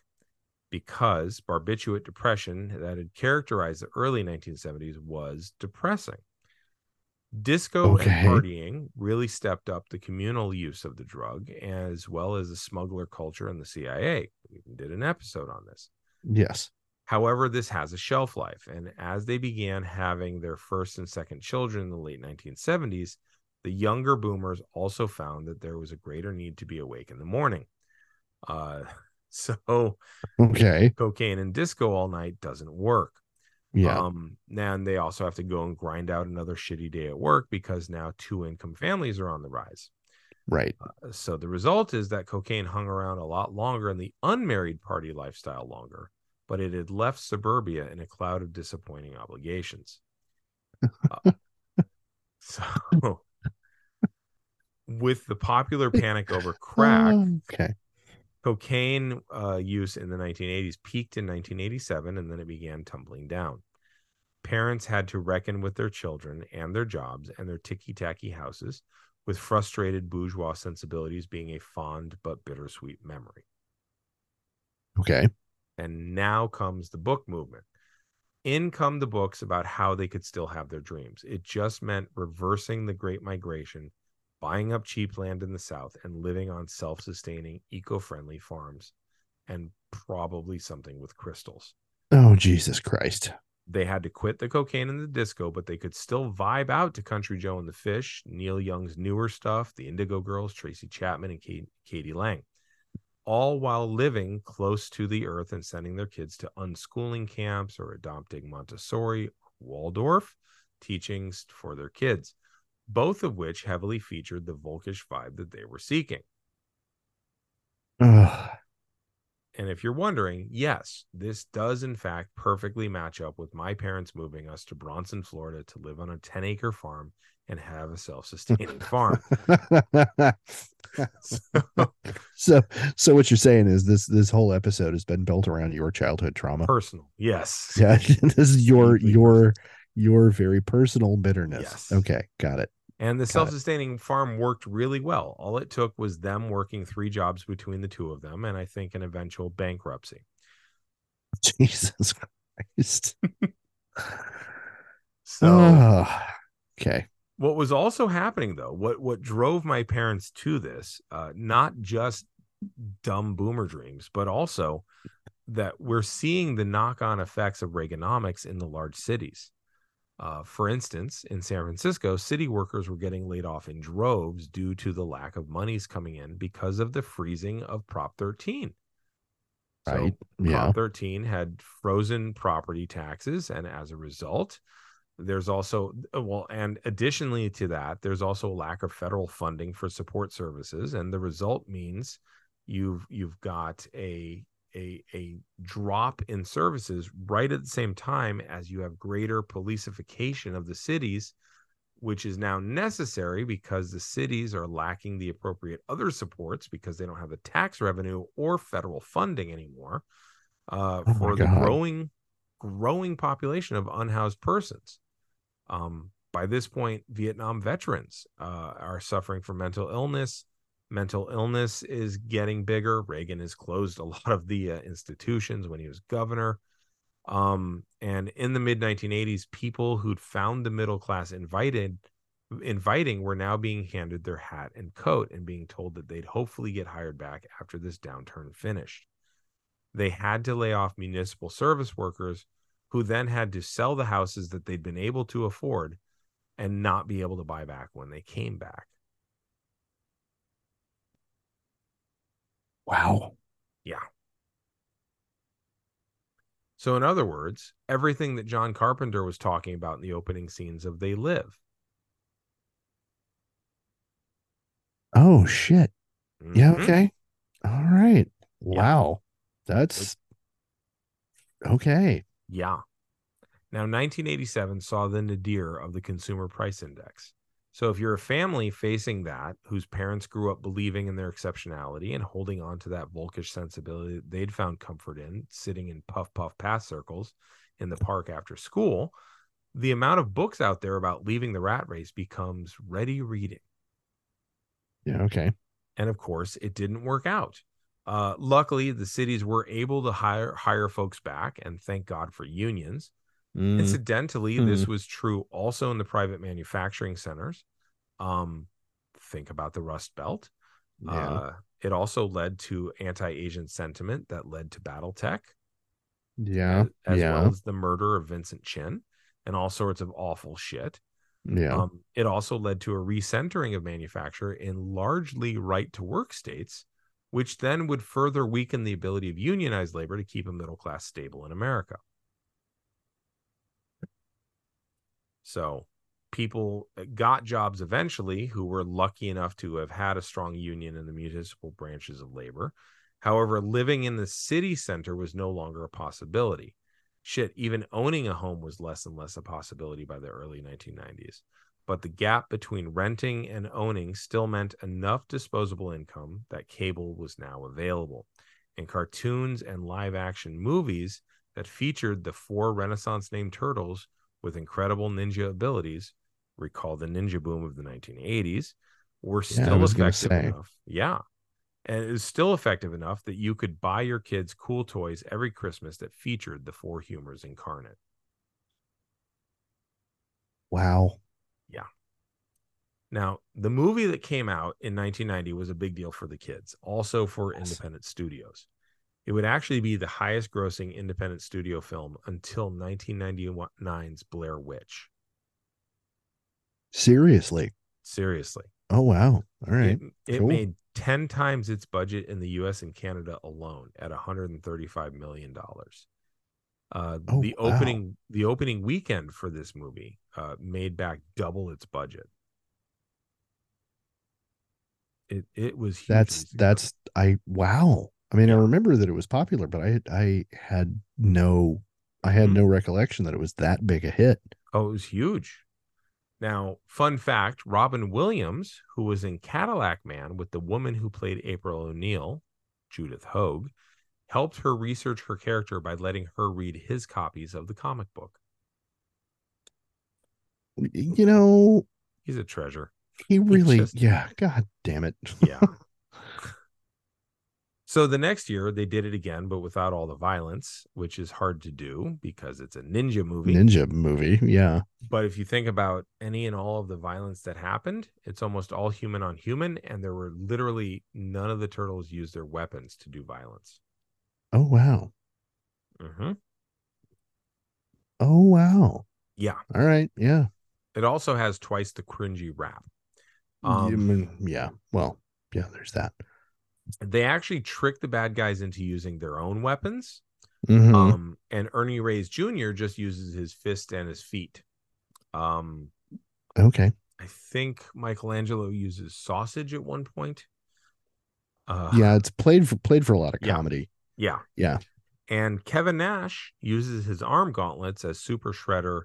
Speaker 2: because barbiturate depression that had characterized the early 1970s was depressing. Disco
Speaker 4: Okay.
Speaker 2: and partying really stepped up the communal use of the drug, as well as the smuggler culture and the CIA. We even did an episode on this.
Speaker 4: Yes.
Speaker 2: However, this has a shelf life, and as they began having their first and second children in the late 1970s, the younger boomers also found that there was a greater need to be awake in the morning. Uh, so
Speaker 4: Okay.
Speaker 2: cocaine and disco all night doesn't work.
Speaker 4: Yeah.
Speaker 2: Um, and they also have to go and grind out another shitty day at work because now two income families are on the rise.
Speaker 4: Right.
Speaker 2: So the result is that cocaine hung around a lot longer in the unmarried party lifestyle longer, but it had left suburbia in a cloud of disappointing obligations. Uh, so with the popular panic over crack,
Speaker 4: Okay.
Speaker 2: cocaine uh, use in the 1980s peaked in 1987 and then it began tumbling down. Parents had to reckon with their children and their jobs and their ticky tacky houses, with frustrated bourgeois sensibilities being a fond but bittersweet memory.
Speaker 4: Okay.
Speaker 2: And now comes the book movement. In come the books about how they could still have their dreams. It just meant reversing the Great Migration, buying up cheap land in the South, and living on self sustaining, eco friendly farms, and probably something with crystals.
Speaker 4: Oh Jesus Christ.
Speaker 2: They had to quit the cocaine and the disco, but they could still vibe out to Country Joe and the Fish, Neil Young's newer stuff, the Indigo Girls, Tracy Chapman, and Kate, k.d. lang, all while living close to the earth and sending their kids to unschooling camps or adopting Montessori, Waldorf teachings for their kids, both of which heavily featured the Volkish vibe that they were seeking. And if you're wondering, yes, this does in fact perfectly match up with my parents moving us to Bronson, Florida to live on a 10 acre farm and have a self sustaining farm. So,
Speaker 4: so so what you're saying is this this whole episode has been built around your childhood trauma.
Speaker 2: personal, yes.
Speaker 4: Yeah. this is your your your very personal bitterness.
Speaker 2: Yes.
Speaker 4: Okay, got it.
Speaker 2: And the self sustaining farm worked really well. All it took was them working three jobs between the two of them, and I think an eventual bankruptcy.
Speaker 4: Jesus Christ.
Speaker 2: So,
Speaker 4: okay.
Speaker 2: what was also happening though what what drove my parents to this uh not just dumb boomer dreams but also that we're seeing the knock-on effects of reaganomics in the large cities uh, for instance in san francisco city workers were getting laid off in droves due to the lack of monies coming in because of the freezing of prop 13 So
Speaker 4: Right. Yeah.
Speaker 2: Prop 13 had frozen property taxes, and as a result, there's also well, and additionally to that, there's also a lack of federal funding for support services, and the result means you've you've got a a a drop in services right at the same time as you have greater policification of the cities which is now necessary because the cities are lacking the appropriate other supports because they don't have the tax revenue or federal funding anymore uh,
Speaker 4: Oh
Speaker 2: for the growing growing population of unhoused persons. Um, by this point, Vietnam veterans uh, are suffering from mental illness. Mental illness is getting bigger. Reagan has closed a lot of the uh, institutions when he was governor. Um, and in the mid 1980s, people who'd found the middle class invited, inviting, were now being handed their hat and coat and being told that they'd hopefully get hired back after this downturn finished. They had to lay off municipal service workers who then had to sell the houses that they'd been able to afford and not be able to buy back when they came back.
Speaker 4: Wow. Yeah.
Speaker 2: So, in other words, everything that John Carpenter was talking about in the opening scenes of They Live.
Speaker 4: Oh shit. Yeah,
Speaker 2: Mhm.
Speaker 4: okay. All right.
Speaker 2: Yeah.
Speaker 4: Wow. That's okay.
Speaker 2: Yeah. Now, 1987 saw the nadir of the Consumer Price Index. So, if you're a family facing that, whose parents grew up believing in their exceptionality and holding on to that Volkish sensibility that they'd found comfort in, sitting in puff puff pass circles in the park after school, the amount of books out there about leaving the rat race becomes ready reading.
Speaker 4: Yeah, okay.
Speaker 2: and of course it didn't work out uh, luckily the cities were able to hire hire folks back and thank god for unions
Speaker 4: Mm,
Speaker 2: Incidentally,
Speaker 4: Hmm.
Speaker 2: this was true also in the private manufacturing centers. Um, think about the Rust Belt.
Speaker 4: yeah.
Speaker 2: Uh, it also led to anti-Asian sentiment that led to BattleTech,
Speaker 4: yeah.
Speaker 2: as, as
Speaker 4: yeah.
Speaker 2: well as the murder of Vincent Chin and all sorts of awful shit.
Speaker 4: yeah.
Speaker 2: Um, it also led to a recentering of manufacture in largely right to work states, which then would further weaken the ability of unionized labor to keep a middle class stable in America. So people eh, got jobs eventually who were lucky enough to have had a strong union in the municipal branches of labor. However, living in the city center was no longer a possibility. Shit, even owning a home was less and less a possibility by the early 1990s. But the gap between renting and owning still meant enough disposable income that cable was now available. And cartoons and live action movies that featured the four Renaissance named turtles with incredible ninja abilities, recall the ninja boom of the 1980s, were
Speaker 4: Yeah,
Speaker 2: still
Speaker 4: gonna
Speaker 2: effective enough. Yeah. And it was still effective enough that you could buy your kids cool toys every Christmas that featured the four humors incarnate.
Speaker 4: wow. Yeah.
Speaker 2: Now, the movie that came out in 1990 was a big deal for the kids, also for
Speaker 4: Yes.
Speaker 2: independent studios. It would actually be the highest grossing independent studio film until 1999's Blair Witch.
Speaker 4: Seriously.
Speaker 2: Seriously.
Speaker 4: Oh wow. All right.
Speaker 2: It, it
Speaker 4: cool.
Speaker 2: made 10 times its budget in the US and Canada alone at 135 million dollars. Uh,
Speaker 4: Oh,
Speaker 2: the
Speaker 4: wow.
Speaker 2: opening the opening weekend for this movie uh, made back double its budget. It it was
Speaker 4: That's that's I wow. I mean, I remember that it was popular, but I I had no I had
Speaker 2: Mhm.
Speaker 4: no recollection that it was that big a hit.
Speaker 2: Oh, it was huge. Now, fun fact Robin Williams, who was in Cadillac Man with the woman who played April O'Neil, Judith Hoag, helped her research her character by letting her read his copies of the comic book.
Speaker 4: You know,
Speaker 2: He's a treasure.
Speaker 4: he really
Speaker 2: just-
Speaker 4: yeah, god damn it.
Speaker 2: Yeah. so the next year they did it again, but without all the violence, which is hard to do because it's a ninja movie.
Speaker 4: Ninja movie. Yeah.
Speaker 2: But if you think about any and all of the violence that happened, it's almost all human on human, and there were literally none of the turtles used their weapons to do violence.
Speaker 4: Oh wow.
Speaker 2: Mm-hmm.
Speaker 4: Oh wow.
Speaker 2: Yeah,
Speaker 4: All right. Yeah.
Speaker 2: it also has twice the cringy rap. Um,
Speaker 4: yeah. Well, yeah, there's that.
Speaker 2: They actually tricked the bad guys into using their own weapons.
Speaker 4: Mhm.
Speaker 2: Um, and Ernie Reyes Jr. just uses his fist and his feet. Um,
Speaker 4: okay.
Speaker 2: I think Michelangelo uses sausage at one point. Uh,
Speaker 4: Yeah, it's played for played for a lot of comedy.
Speaker 2: Yeah.
Speaker 4: Yeah.
Speaker 2: And Kevin Nash uses his arm gauntlets as Super Shredder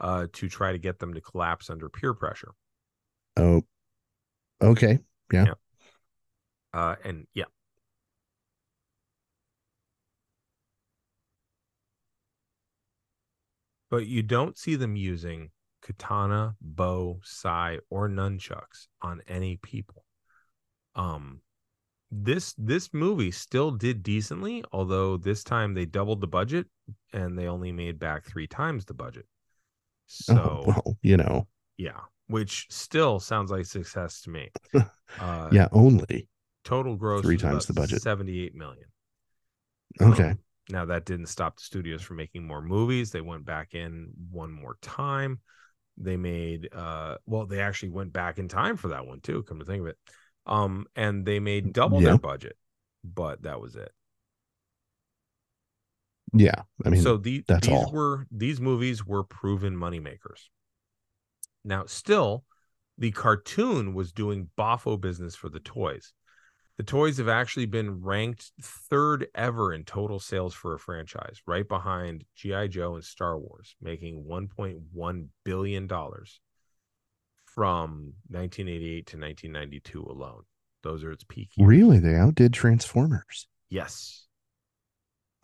Speaker 2: uh, to try to get them to collapse under peer pressure.
Speaker 4: Oh. Okay.
Speaker 2: Uh, and yeah. But you don't see them using katana, bow, sai, or nunchucks on any people. Um, this this movie still did decently, although this time they doubled the budget and they only made back three times the budget. So
Speaker 4: oh, well, you know.
Speaker 2: yeah, which still sounds like success to me. Uh,
Speaker 4: Yeah, only.
Speaker 2: Total gross
Speaker 4: Three times the budget.
Speaker 2: 78 million.
Speaker 4: Okay.
Speaker 2: Um, now that didn't stop the studios from making more movies. They went back in one more time. They made uh well, they actually went back in time for that one too, come to think of it. Um and they made double
Speaker 4: Yeah.
Speaker 2: their budget, but that was it.
Speaker 4: yeah. I mean,
Speaker 2: so the,
Speaker 4: that's
Speaker 2: these
Speaker 4: all.
Speaker 2: were these movies were proven moneymakers. Now, still, the cartoon was doing boffo business for the toys. The toys have actually been ranked third ever in total sales for a franchise, right behind G.I. Joe and Star Wars, making $1.1 billion from 1988 to 1992 alone. Those are its peak years.
Speaker 4: really they outdid Transformers.
Speaker 2: Yes.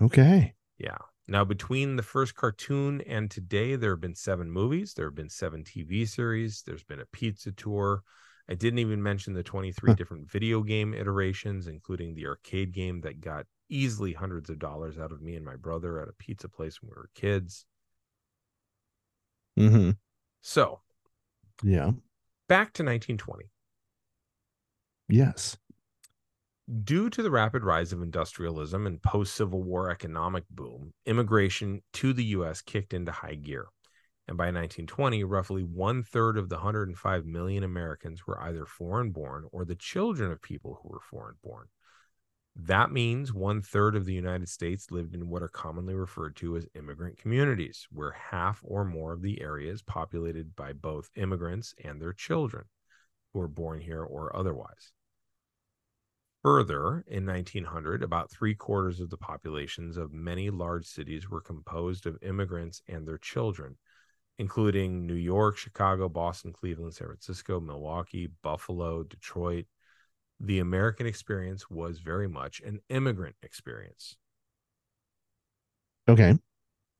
Speaker 4: Okay.
Speaker 2: Yeah. Now, between the first cartoon and today, there have been seven movies. There have been seven TV series. There's been a pizza tour. I didn't even mention the 23
Speaker 4: Huh.
Speaker 2: different video game iterations, including the arcade game that got easily hundreds of dollars out of me and my brother at a pizza place when we were kids.
Speaker 4: Mm-hmm.
Speaker 2: So
Speaker 4: Yeah.
Speaker 2: back to 1920.
Speaker 4: Yes.
Speaker 2: Due to the rapid rise of industrialism and post Civil War economic boom, immigration to the U.S. kicked into high gear. And by 1920, roughly one third of the 105 million Americans were either foreign born or the children of people who were foreign born. That means one third of the United States lived in what are commonly referred to as immigrant communities, where half or more of the area is populated by both immigrants and their children who were born here or otherwise. Further, in 1900, about three quarters of the populations of many large cities were composed of immigrants and their children, including New York, Chicago, Boston, Cleveland, San Francisco, Milwaukee, Buffalo, Detroit. The American experience was very much an immigrant experience.
Speaker 4: Okay.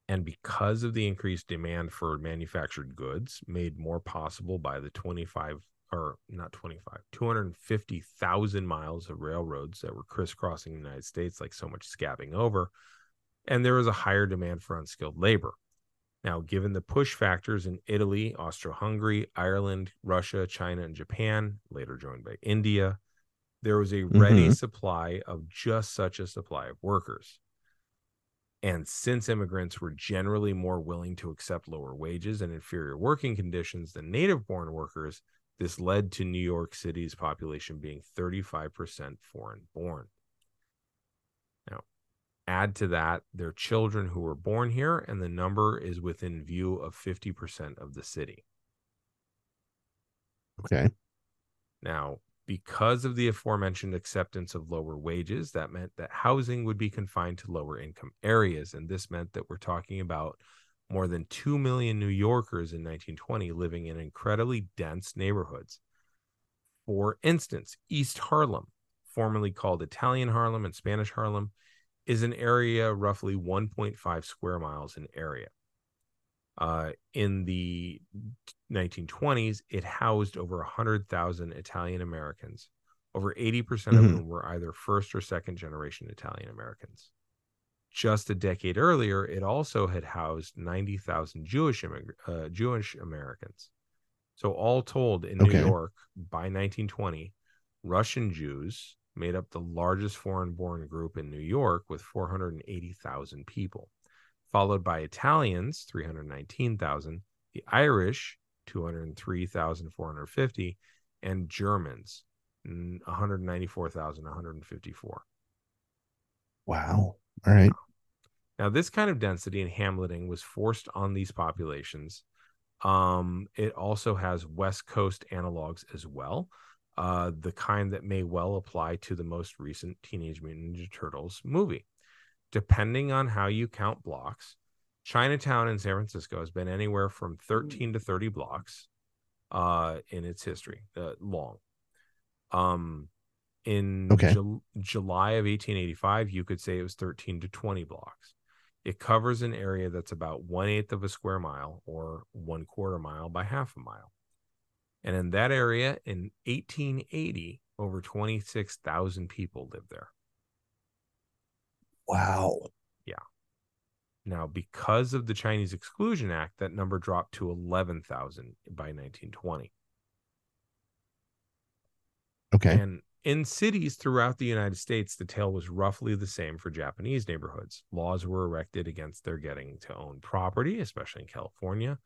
Speaker 2: And because of the increased demand for manufactured goods made more possible by the 25 or not 25, 250,000 miles of railroads that were crisscrossing the United States like so much scabbing over, and there was a higher demand for unskilled labor. Now, given the push factors in Italy, Austro Hungary, Ireland, Russia, China, and Japan, later joined by India, there was a ready
Speaker 4: Mhm.
Speaker 2: supply of just such a supply of workers. And since immigrants were generally more willing to accept lower wages and inferior working conditions than native born workers, this led to New York City's population being 35% foreign born. Now, add to that their children who were born here, and the number is within view of 50% of the city.
Speaker 4: Okay.
Speaker 2: Now, because of the aforementioned acceptance of lower wages, that meant that housing would be confined to lower income areas. And this meant that we're talking about more than 2 million New Yorkers in 1920 living in incredibly dense neighborhoods. For instance, East Harlem, formerly called Italian Harlem and Spanish Harlem, is an area roughly 1.5 square miles in area. Uh, in the 1920s, it housed over 100,000 Italian Americans. Over 80% of
Speaker 4: Mhm.
Speaker 2: them were either first or second generation Italian Americans. Just a decade earlier, it also had housed 90,000 Jewish immig- uh, Jewish Americans. So all told, in New York by 1920, Russian Jews made up the largest foreign-born group in New York with 480,000 people followed by Italians, 319,000, the Irish, 203,450, and Germans, mm, 194,154.
Speaker 4: Wow. All right.
Speaker 2: Now, this kind of density and hamleting was forced on these populations. Um, it also has West Coast analogs as well, uh, the kind that may well apply to the most recent Teenage Mutant Ninja Turtles movie. Depending on how you count blocks, Chinatown in San Francisco has been anywhere from 13 to 30 blocks uh, in its history, uh, long. Um, in
Speaker 4: Okay.
Speaker 2: Jul- July of 1885, you could say it was 13 to 20 blocks. It covers an area that's about one eighth of a square mile or one quarter mile by half a mile. And in that area in 1880, over 26,000 people lived there.
Speaker 4: Wow. Yeah.
Speaker 2: Now, because of the Chinese Exclusion Act, that number dropped to 11,000 by 1920.
Speaker 4: Okay.
Speaker 2: And in cities throughout the United States, the tale was roughly the same for Japanese neighborhoods. Laws were erected against their getting to own property, especially in California.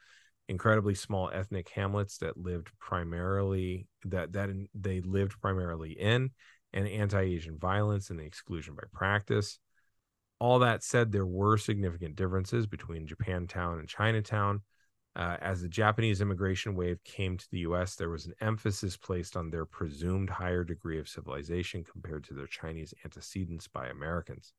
Speaker 2: Incredibly small ethnic hamlets that lived primarily that that in, they lived primarily in, and anti-Asian violence and the exclusion by practice. All that said, there were significant differences between Japantown and Chinatown. Uh, as the Japanese immigration wave came to the US, there was an emphasis placed on their presumed higher degree of civilization compared to their Chinese antecedents by Americans.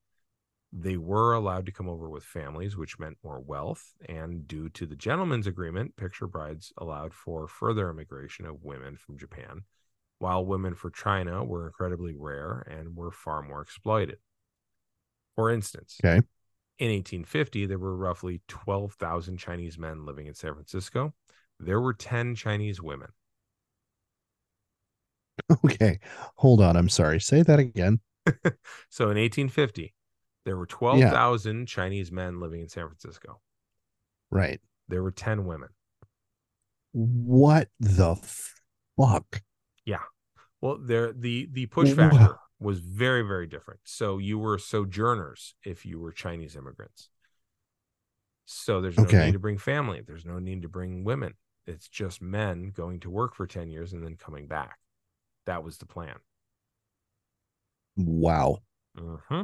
Speaker 2: They were allowed to come over with families, which meant more wealth. And due to the gentleman's agreement, picture brides allowed for further immigration of women from Japan, while women for China were incredibly rare and were far more exploited. For instance,
Speaker 4: Okay.
Speaker 2: in 1850, there were roughly 12,000 Chinese men living in San Francisco. There were 10 Chinese women.
Speaker 4: Okay. Hold on. I'm sorry. Say that again.
Speaker 2: So in 1850, there were 12,000 Chinese men living in San Francisco.
Speaker 4: Right.
Speaker 2: There were 10 women.
Speaker 4: What the fuck? Yeah.
Speaker 2: Well, there the the push factor was very very different. So you were sojourners if you were Chinese immigrants. So there's no
Speaker 4: Okay.
Speaker 2: need to bring family. There's no need to bring women. It's just men going to work for 10 years and then coming back. That was the plan.
Speaker 4: Wow.
Speaker 2: hmm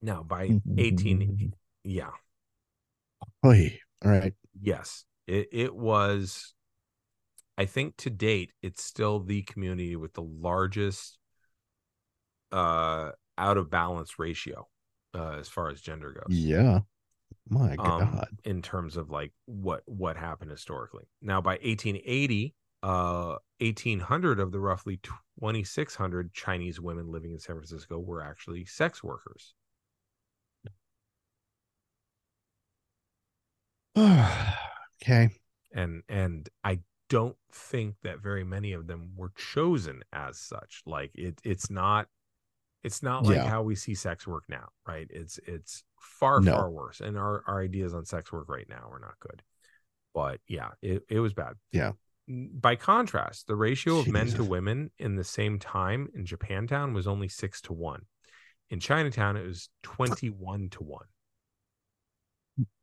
Speaker 2: Now by 18 yeah,
Speaker 4: Oy. All right.
Speaker 2: yes. It it was I think to date it's still the community with the largest uh out of balance ratio uh as far as gender goes.
Speaker 4: Yeah. My
Speaker 2: um,
Speaker 4: God.
Speaker 2: in terms of like what what happened historically. Now by 1880, uh 1800 of the roughly 2600 Chinese women living in San Francisco were actually sex workers.
Speaker 4: okay.
Speaker 2: And and I don't think that very many of them were chosen as such. Like it it's not it's not like
Speaker 4: Yeah.
Speaker 2: how we see sex work now, right? It's it's far
Speaker 4: No.
Speaker 2: far worse. And our our ideas on sex work right now are not good. But yeah, it, it was bad.
Speaker 4: Yeah.
Speaker 2: By contrast, the ratio of men to women in the same time in Japantown was only six to one. In Chinatown, it was 21 to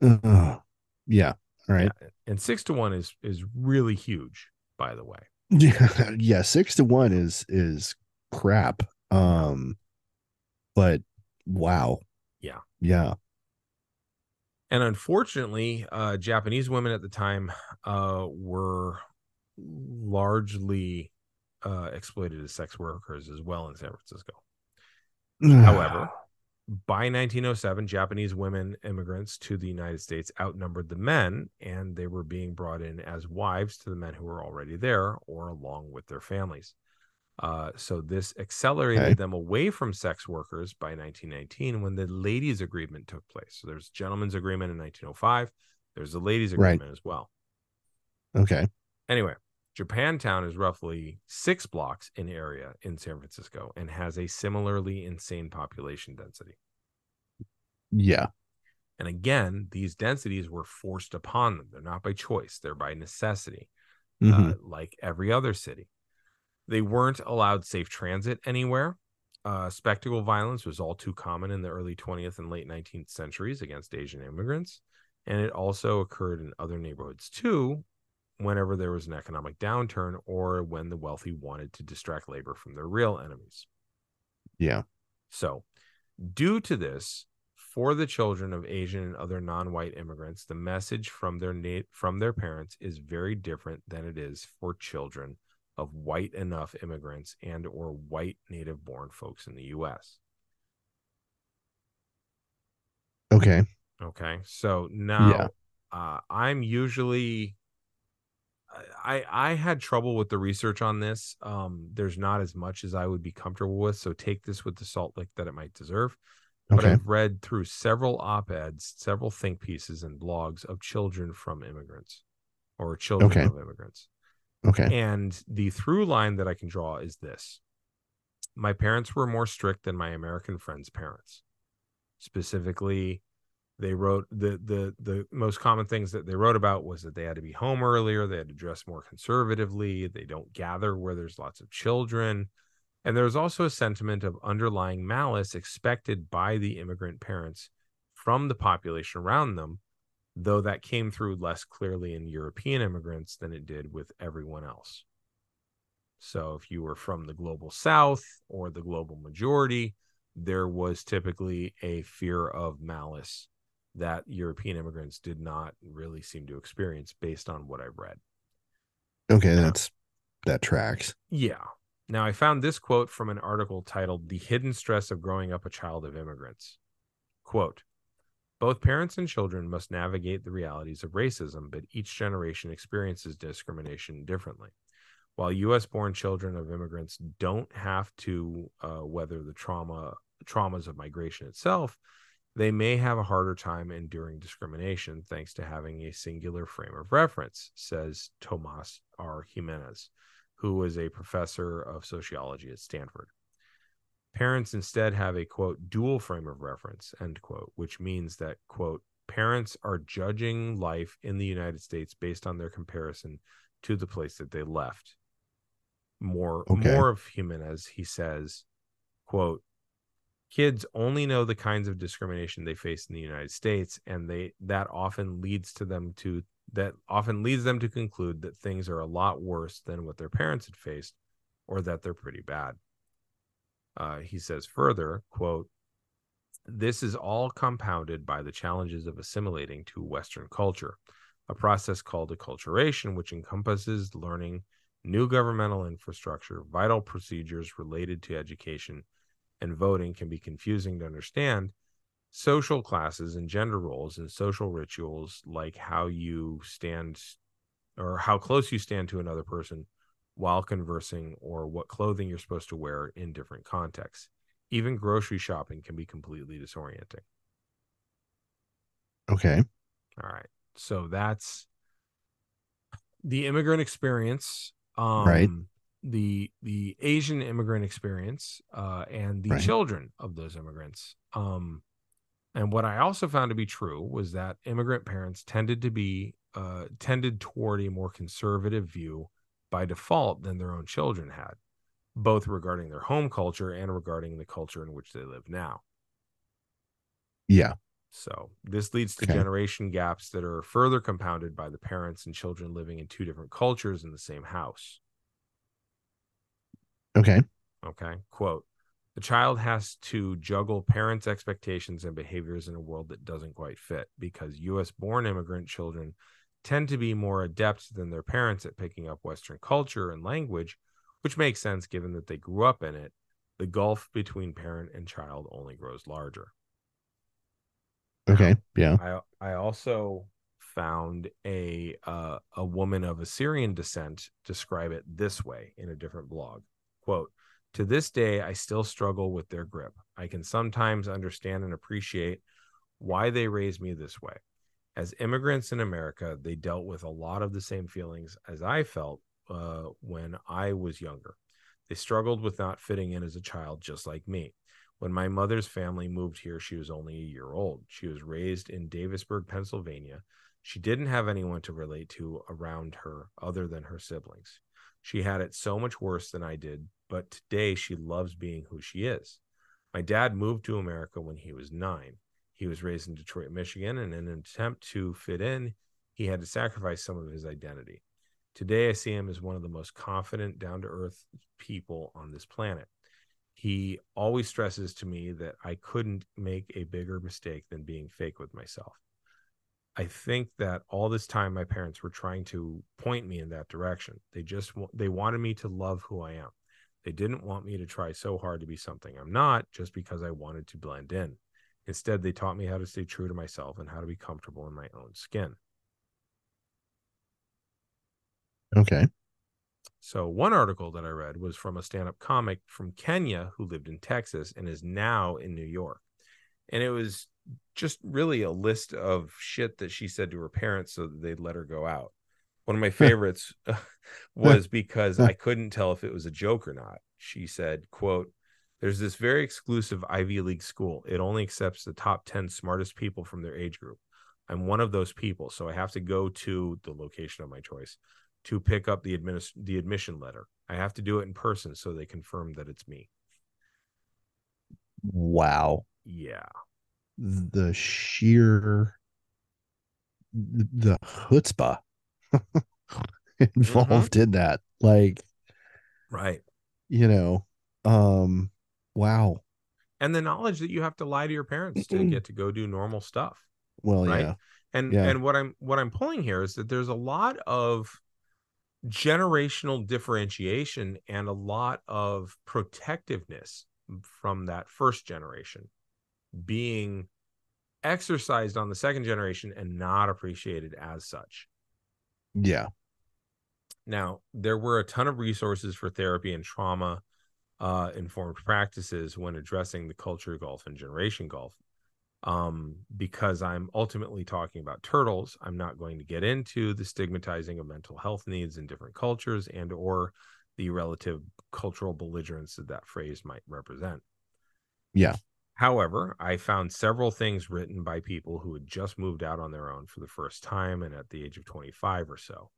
Speaker 2: one.
Speaker 4: Yeah. All right.
Speaker 2: Yeah, And six to one is is really huge, by the way.
Speaker 4: Yeah. Yeah. Six to one is is crap. Um, but wow.
Speaker 2: Yeah.
Speaker 4: Yeah.
Speaker 2: And unfortunately, uh, Japanese women at the time uh, were largely uh, exploited as sex workers as well in San Francisco. However, by 1907, Japanese women immigrants to the United States outnumbered the men, and they were being brought in as wives to the men who were already there or along with their families. Uh, so this accelerated
Speaker 4: Okay.
Speaker 2: them away from sex workers by 1919 when the ladies' agreement took place. So there's gentlemen's agreement in 1905. There's the ladies'
Speaker 4: Right.
Speaker 2: agreement as well.
Speaker 4: okay.
Speaker 2: Anyway, Japantown is roughly six blocks in area in San Francisco and has a similarly insane population density.
Speaker 4: Yeah.
Speaker 2: And again, these densities were forced upon them. They're not by choice, they're by necessity,
Speaker 4: Mhm.
Speaker 2: uh, like every other city. They weren't allowed safe transit anywhere. Uh, spectacle violence was all too common in the early 20th and late 19th centuries against Asian immigrants. And it also occurred in other neighborhoods too, whenever there was an economic downturn or when the wealthy wanted to distract labor from their real enemies.
Speaker 4: yeah.
Speaker 2: So, due to this, for the children of Asian and other non-white immigrants, the message from their na- from their parents is very different than it is for children of white enough immigrants and or white native born folks in the US.
Speaker 4: Okay.
Speaker 2: Okay. So now
Speaker 4: Yeah.
Speaker 2: uh, I'm usually I I had trouble with the research on this. Um, there's not as much as I would be comfortable with, so take this with the salt lick that it might deserve. But
Speaker 4: Okay.
Speaker 2: I've read through several op-eds, several think pieces and blogs of children from immigrants or children
Speaker 4: Okay.
Speaker 2: of immigrants.
Speaker 4: Okay.
Speaker 2: And the through line that I can draw is this. My parents were more strict than my American friends' parents. Specifically, they wrote the the the most common things that they wrote about was that they had to be home earlier, they had to dress more conservatively, they don't gather where there's lots of children. And there was also a sentiment of underlying malice expected by the immigrant parents from the population around them, though that came through less clearly in European immigrants than it did with everyone else. So if you were from the global south or the global majority, there was typically a fear of malice that European immigrants did not really seem to experience based on what I've read.
Speaker 4: Okay.
Speaker 2: Yeah.
Speaker 4: That's that tracks.
Speaker 2: Yeah. Now, I found this quote from an article titled The Hidden Stress of Growing Up a Child of Immigrants. Quote Both parents and children must navigate the realities of racism, but each generation experiences discrimination differently. While U.S. born children of immigrants don't have to uh, weather the trauma traumas of migration itself, they may have a harder time enduring discrimination thanks to having a singular frame of reference, says Tomas R. Jimenez who was a professor of sociology at Stanford. Parents instead have a quote dual frame of reference, end quote, which means that quote parents are judging life in the United States based on their comparison to the place that they left. More
Speaker 4: Okay.
Speaker 2: more of Jimenez, he says, quote, kids only know the kinds of discrimination they face in the United States, and they that often leads to them to that often leads them to conclude that things are a lot worse than what their parents had faced, or that they're pretty bad. Uh, he says further, quote, this is all compounded by the challenges of assimilating to Western culture, a process called acculturation, which encompasses learning new governmental infrastructure, vital procedures related to education and voting can be confusing to understand. Social classes and gender roles and social rituals, like how you stand or how close you stand to another person while conversing, or what clothing you're supposed to wear in different contexts. Even grocery shopping can be completely disorienting.
Speaker 4: Okay.
Speaker 2: All right. So that's the immigrant experience. Um,
Speaker 4: Right.
Speaker 2: The the Asian immigrant experience uh, and the
Speaker 4: Right.
Speaker 2: children of those immigrants. Um, and what I also found to be true was that immigrant parents tended to be uh, tended toward a more conservative view by default than their own children had, both regarding their home culture and regarding the culture in which they live now.
Speaker 4: Yeah.
Speaker 2: So this leads to
Speaker 4: Okay.
Speaker 2: generation gaps that are further compounded by the parents and children living in two different cultures in the same house.
Speaker 4: Okay.
Speaker 2: Okay. Quote The child has to juggle parents' expectations and behaviors in a world that doesn't quite fit because US born immigrant children tend to be more adept than their parents at picking up Western culture and language, which makes sense given that they grew up in it. The gulf between parent and child only grows larger.
Speaker 4: Okay. Yeah.
Speaker 2: I I also found a uh, a woman of Assyrian descent describe it this way in a different blog. Quote, to this day, I still struggle with their grip. I can sometimes understand and appreciate why they raised me this way. As immigrants in America, they dealt with a lot of the same feelings as I felt uh, when I was younger. They struggled with not fitting in as a child, just like me. When my mother's family moved here, she was only a year old. She was raised in Davisburg, Pennsylvania. She didn't have anyone to relate to around her other than her siblings. She had it so much worse than I did, but today she loves being who she is. My dad moved to America when he was nine. He was raised in Detroit, Michigan, and in an attempt to fit in, he had to sacrifice some of his identity. Today, I see him as one of the most confident, down to earth people on this planet. He always stresses to me that I couldn't make a bigger mistake than being fake with myself. I think that all this time my parents were trying to point me in that direction. They just they wanted me to love who I am. They didn't want me to try so hard to be something I'm not just because I wanted to blend in. Instead, they taught me how to stay true to myself and how to be comfortable in my own skin.
Speaker 4: Okay.
Speaker 2: So, one article that I read was from a stand up comic from Kenya who lived in Texas and is now in New York. And it was just really a list of shit that she said to her parents so that they'd let her go out. One of my favorites uh, was because I couldn't tell if it was a joke or not. She said, quote, there's this very exclusive Ivy League school. It only accepts the top 10 smartest people from their age group. I'm one of those people, so I have to go to the location of my choice to pick up the adminis- the admission letter. I have to do it in person so they confirm that it's me.
Speaker 4: Wow.
Speaker 2: Yeah.
Speaker 4: The sheer the chutzpah involved in that. Like,
Speaker 2: Right.
Speaker 4: you know, um, wow.
Speaker 2: And the knowledge that you have to lie to your parents to get to go do normal stuff.
Speaker 4: Well,
Speaker 2: Right.
Speaker 4: yeah.
Speaker 2: And
Speaker 4: Yeah.
Speaker 2: and what I'm what I'm pulling here is that there's a lot of generational differentiation and a lot of protectiveness from that first generation being exercised on the second generation and not appreciated as such.
Speaker 4: Yeah.
Speaker 2: Now, there were a ton of resources for therapy and trauma uh, informed practices when addressing the culture golf and generation golf. Um, because I'm ultimately talking about turtles, I'm not going to get into the stigmatizing of mental health needs in different cultures and or the relative cultural belligerence that that phrase might represent.
Speaker 4: Yeah.
Speaker 2: However, I found several things written by people who had just moved out on their own for the first time and at the age of 25 or so,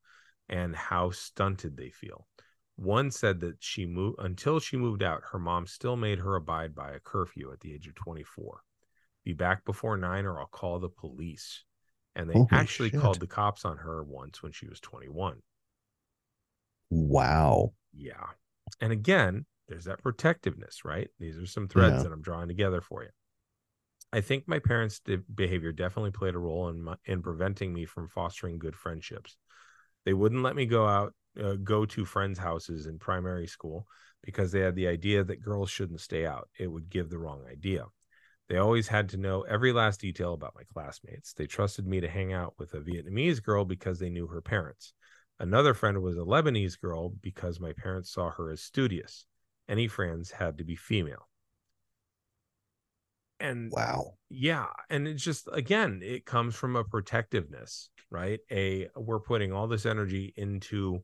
Speaker 2: and how stunted they feel. One said that she moved until she moved out, her mom still made her abide by a curfew at the age of 24. Be back before nine or I'll call the police. And they
Speaker 4: Holy
Speaker 2: actually
Speaker 4: shit.
Speaker 2: called the cops on her once when she was 21.
Speaker 4: Wow.
Speaker 2: Yeah. And again, there's that protectiveness, right? These are some threads
Speaker 4: Yeah.
Speaker 2: that I'm drawing together for you. I think my parents' behavior definitely played a role in my, in preventing me from fostering good friendships. They wouldn't let me go out, uh, go to friends' houses in primary school because they had the idea that girls shouldn't stay out. It would give the wrong idea. They always had to know every last detail about my classmates. They trusted me to hang out with a Vietnamese girl because they knew her parents. Another friend was a Lebanese girl because my parents saw her as studious. Any friends had to be female. And
Speaker 4: Wow.
Speaker 2: yeah, and it's just again, it comes from a protectiveness, right? A we're putting all this energy into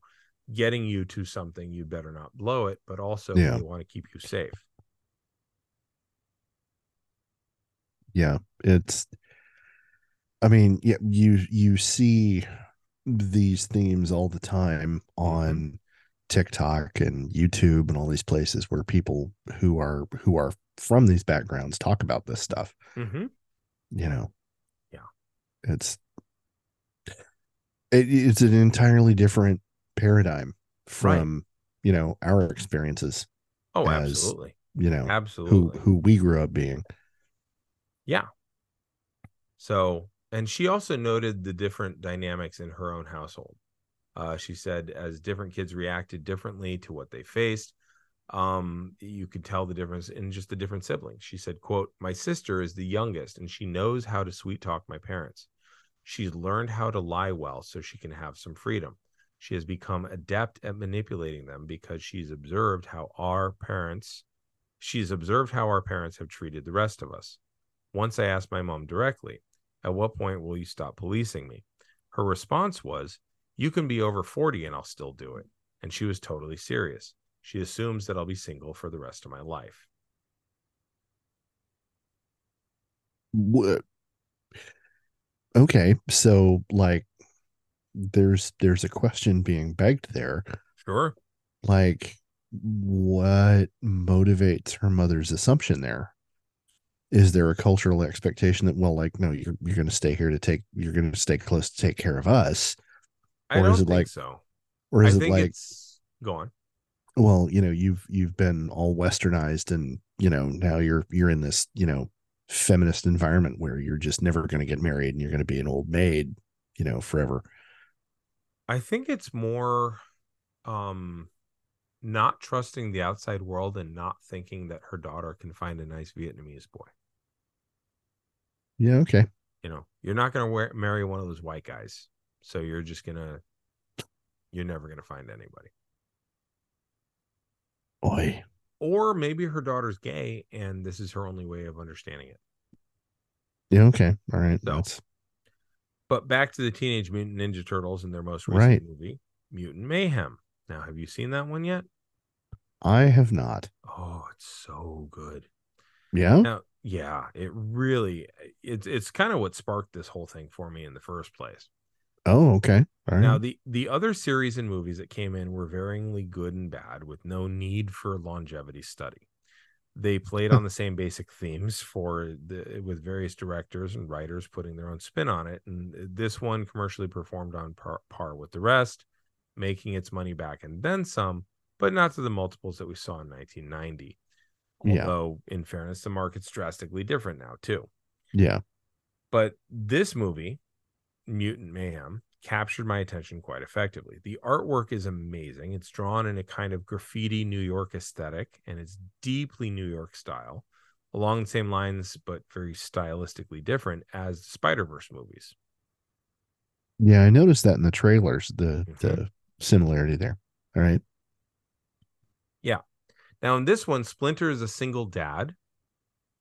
Speaker 2: getting you to something, you better not blow it, but also
Speaker 4: Yeah.
Speaker 2: we want to keep you safe.
Speaker 4: Yeah. It's I mean, yeah, you you see these themes all the time mm-hmm. on TikTok and YouTube and all these places where people who are who are from these backgrounds talk about this stuff.
Speaker 2: Mm-hmm.
Speaker 4: You know.
Speaker 2: Yeah.
Speaker 4: It's it, it's an entirely different paradigm from you know our experiences
Speaker 2: Oh,
Speaker 4: As-
Speaker 2: absolutely.
Speaker 4: you know
Speaker 2: absolutely
Speaker 4: who who we grew up being
Speaker 2: Yeah. So, and she also noted the different dynamics in her own household. Uh, she said, as different kids reacted differently to what they faced, um, you could tell the difference in just the different siblings. She said, "quote My sister is the youngest, and she knows how to sweet talk my parents. She's learned how to lie well so she can have some freedom. She has become adept at manipulating them because she's observed how our parents, she's observed how our parents have treated the rest of us." Once I asked my mom directly, At what point will you stop policing me? Her response was, You can be over 40 and I'll still do it. And she was totally serious. She assumes that I'll be single for the rest of my life.
Speaker 4: What? Okay, so like there's there's a question being begged there.
Speaker 2: Sure.
Speaker 4: Like what motivates her mother's assumption there? Is there a cultural expectation that well like no you're you're going to stay here to take you're going to stay close to take care of us
Speaker 2: I
Speaker 4: Or is it like-
Speaker 2: so.
Speaker 4: or is it like
Speaker 2: it's go on.
Speaker 4: well you know you've you've been all westernized and you know now you're you're in this you know feminist environment where you're just never going to get married and you're going to be an old maid you know forever
Speaker 2: I think it's more um not trusting the outside world and not thinking that her daughter can find a nice Vietnamese boy.
Speaker 4: yeah okay
Speaker 2: You know, you're not going to wear, marry one of those white guys. So you're just to you're never to find anybody.
Speaker 4: boy
Speaker 2: Or maybe her daughter's gay and this is her only way of understanding it.
Speaker 4: yeah okay all right
Speaker 2: So,
Speaker 4: that's
Speaker 2: But back to the Teenage Mutant Ninja Turtles and their most recent
Speaker 4: Right.
Speaker 2: movie, Mutant Mayhem. Now, have you seen that one yet?
Speaker 4: i have not
Speaker 2: Oh, it's so good.
Speaker 4: yeah
Speaker 2: Now, yeah, it really it's it's kind of what sparked this whole thing for me in the first place.
Speaker 4: Oh okay all right
Speaker 2: Now, the the other series and movies that came in were varyingly good and bad with no need for longevity study. They played on the same basic themes for the with various directors and writers putting their own spin on it, and this one commercially performed on par, par with the rest, making its money back and then some, but not to the multiples that we saw in 1990.
Speaker 4: Yeah.
Speaker 2: Although, in fairness, the market's drastically different now too.
Speaker 4: yeah
Speaker 2: But this movie, Mutant Mayhem, captured my attention quite effectively. The artwork is amazing. It's drawn in a kind of graffiti New York aesthetic and it's deeply New York style, along the same lines, but very stylistically different as the Spider Verse movies.
Speaker 4: yeah i noticed that in the trailers the
Speaker 2: Mhm.
Speaker 4: the similarity there all right Yeah.
Speaker 2: Now, in this one, Splinter is a single dad,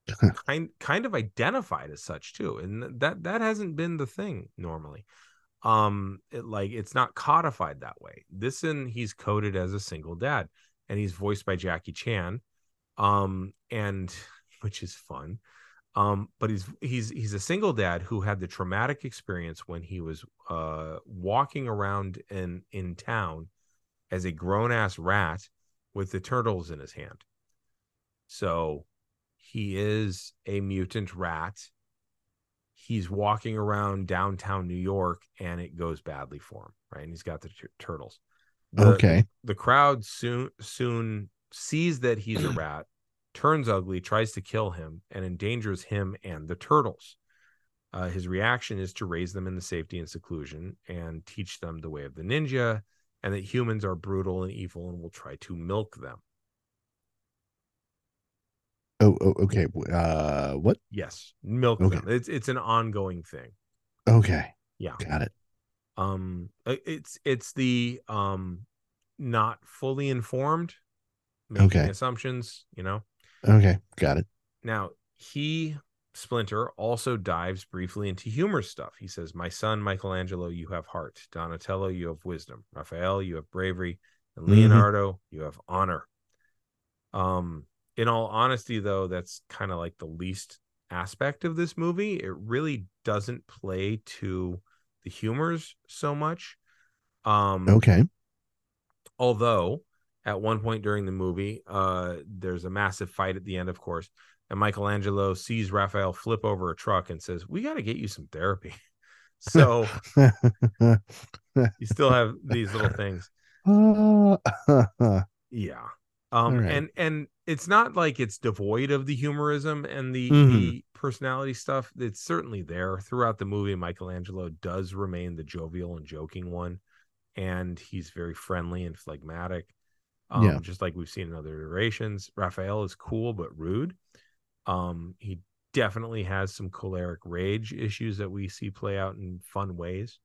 Speaker 2: kind kind of identified as such too, and that that hasn't been the thing normally. Um, it, like it's not codified that way. This in he's coded as a single dad, and he's voiced by Jackie Chan. Um, and which is fun. Um, but he's he's he's a single dad who had the traumatic experience when he was uh walking around in in town as a grown ass rat with the turtles in his hand. So he is a mutant rat. He's walking around downtown New York and it goes badly for him, right? And he's got the t- turtles. The,
Speaker 4: okay.
Speaker 2: The crowd soon soon sees that he's a rat, turns ugly, tries to kill him, and endangers him and the turtles. Uh, his reaction is to raise them in the safety and seclusion and teach them the way of the ninja, and that humans are brutal and evil and will try to milk them.
Speaker 4: Oh, oh okay. Uh, what?
Speaker 2: Yes, milk
Speaker 4: Okay.
Speaker 2: them. It's it's an ongoing thing.
Speaker 4: Okay.
Speaker 2: Yeah.
Speaker 4: Got it.
Speaker 2: Um, uh, it's it's the um, not fully informed, making
Speaker 4: Okay.
Speaker 2: assumptions. You know.
Speaker 4: Okay. Got it.
Speaker 2: Now, he, Splinter, also dives briefly into humor stuff. He says, My son, Michelangelo, you have heart. Donatello, you have wisdom. Raphael, you have bravery. And
Speaker 4: Mhm.
Speaker 2: Leonardo, you have honor. Um, in all honesty, though, that's kind of like the least aspect of this movie. It really doesn't play to the humors so much. Um,
Speaker 4: Okay.
Speaker 2: although at one point during the movie uh there's a massive fight at the end of course and michelangelo sees raphael flip over a truck and says we got to get you some therapy so you still have these little things
Speaker 4: Uh,
Speaker 2: yeah um
Speaker 4: right.
Speaker 2: and and it's not like it's devoid of the humorism and the
Speaker 4: Mhm.
Speaker 2: the personality stuff. It's certainly there throughout the movie. Michelangelo does remain the jovial and joking one and he's very friendly and phlegmatic. Um
Speaker 4: Yeah.
Speaker 2: just like we've seen in other iterations. Raphael is cool but rude. Um he definitely has some choleric rage issues that we see play out in fun ways.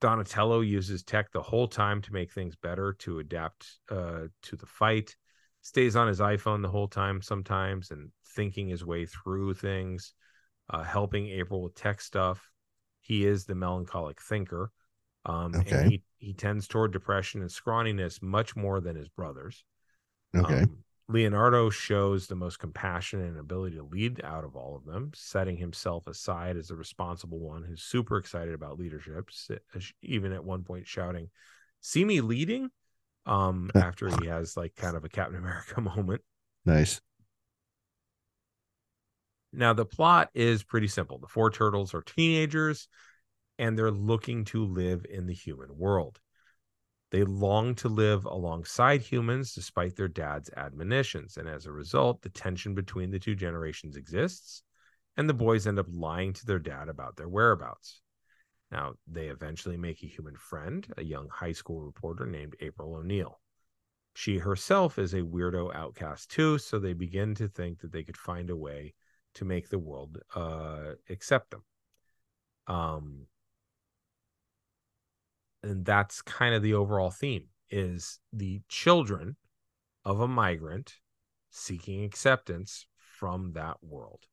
Speaker 2: Donatello uses tech the whole time to make things better to adapt uh to the fight stays on his iphone the whole time sometimes and thinking his way through things uh helping april with tech stuff he is the melancholic thinker um
Speaker 4: Okay.
Speaker 2: and he he tends toward depression and scrawniness much more than his brothers
Speaker 4: okay.
Speaker 2: um, Leonardo shows the most compassion and ability to lead out of all of them, setting himself aside as the responsible one who's super excited about leadership, even at one point shouting, "See me leading!" Um, after he has like kind of a Captain America moment.
Speaker 4: nice.
Speaker 2: Now the plot is pretty simple. The four turtles are teenagers, and they're looking to live in the human world. They long to live alongside humans despite their dad's admonitions. And as a result, the tension between the two generations exists, and the boys end up lying to their dad about their whereabouts. Now, they eventually make a human friend, a young high school reporter named April O'Neil. She herself is a weirdo outcast too, so they begin to think that they could find a way to make the world uh, accept them. Um, and that's kind of the overall theme is the children of a migrant seeking acceptance from that world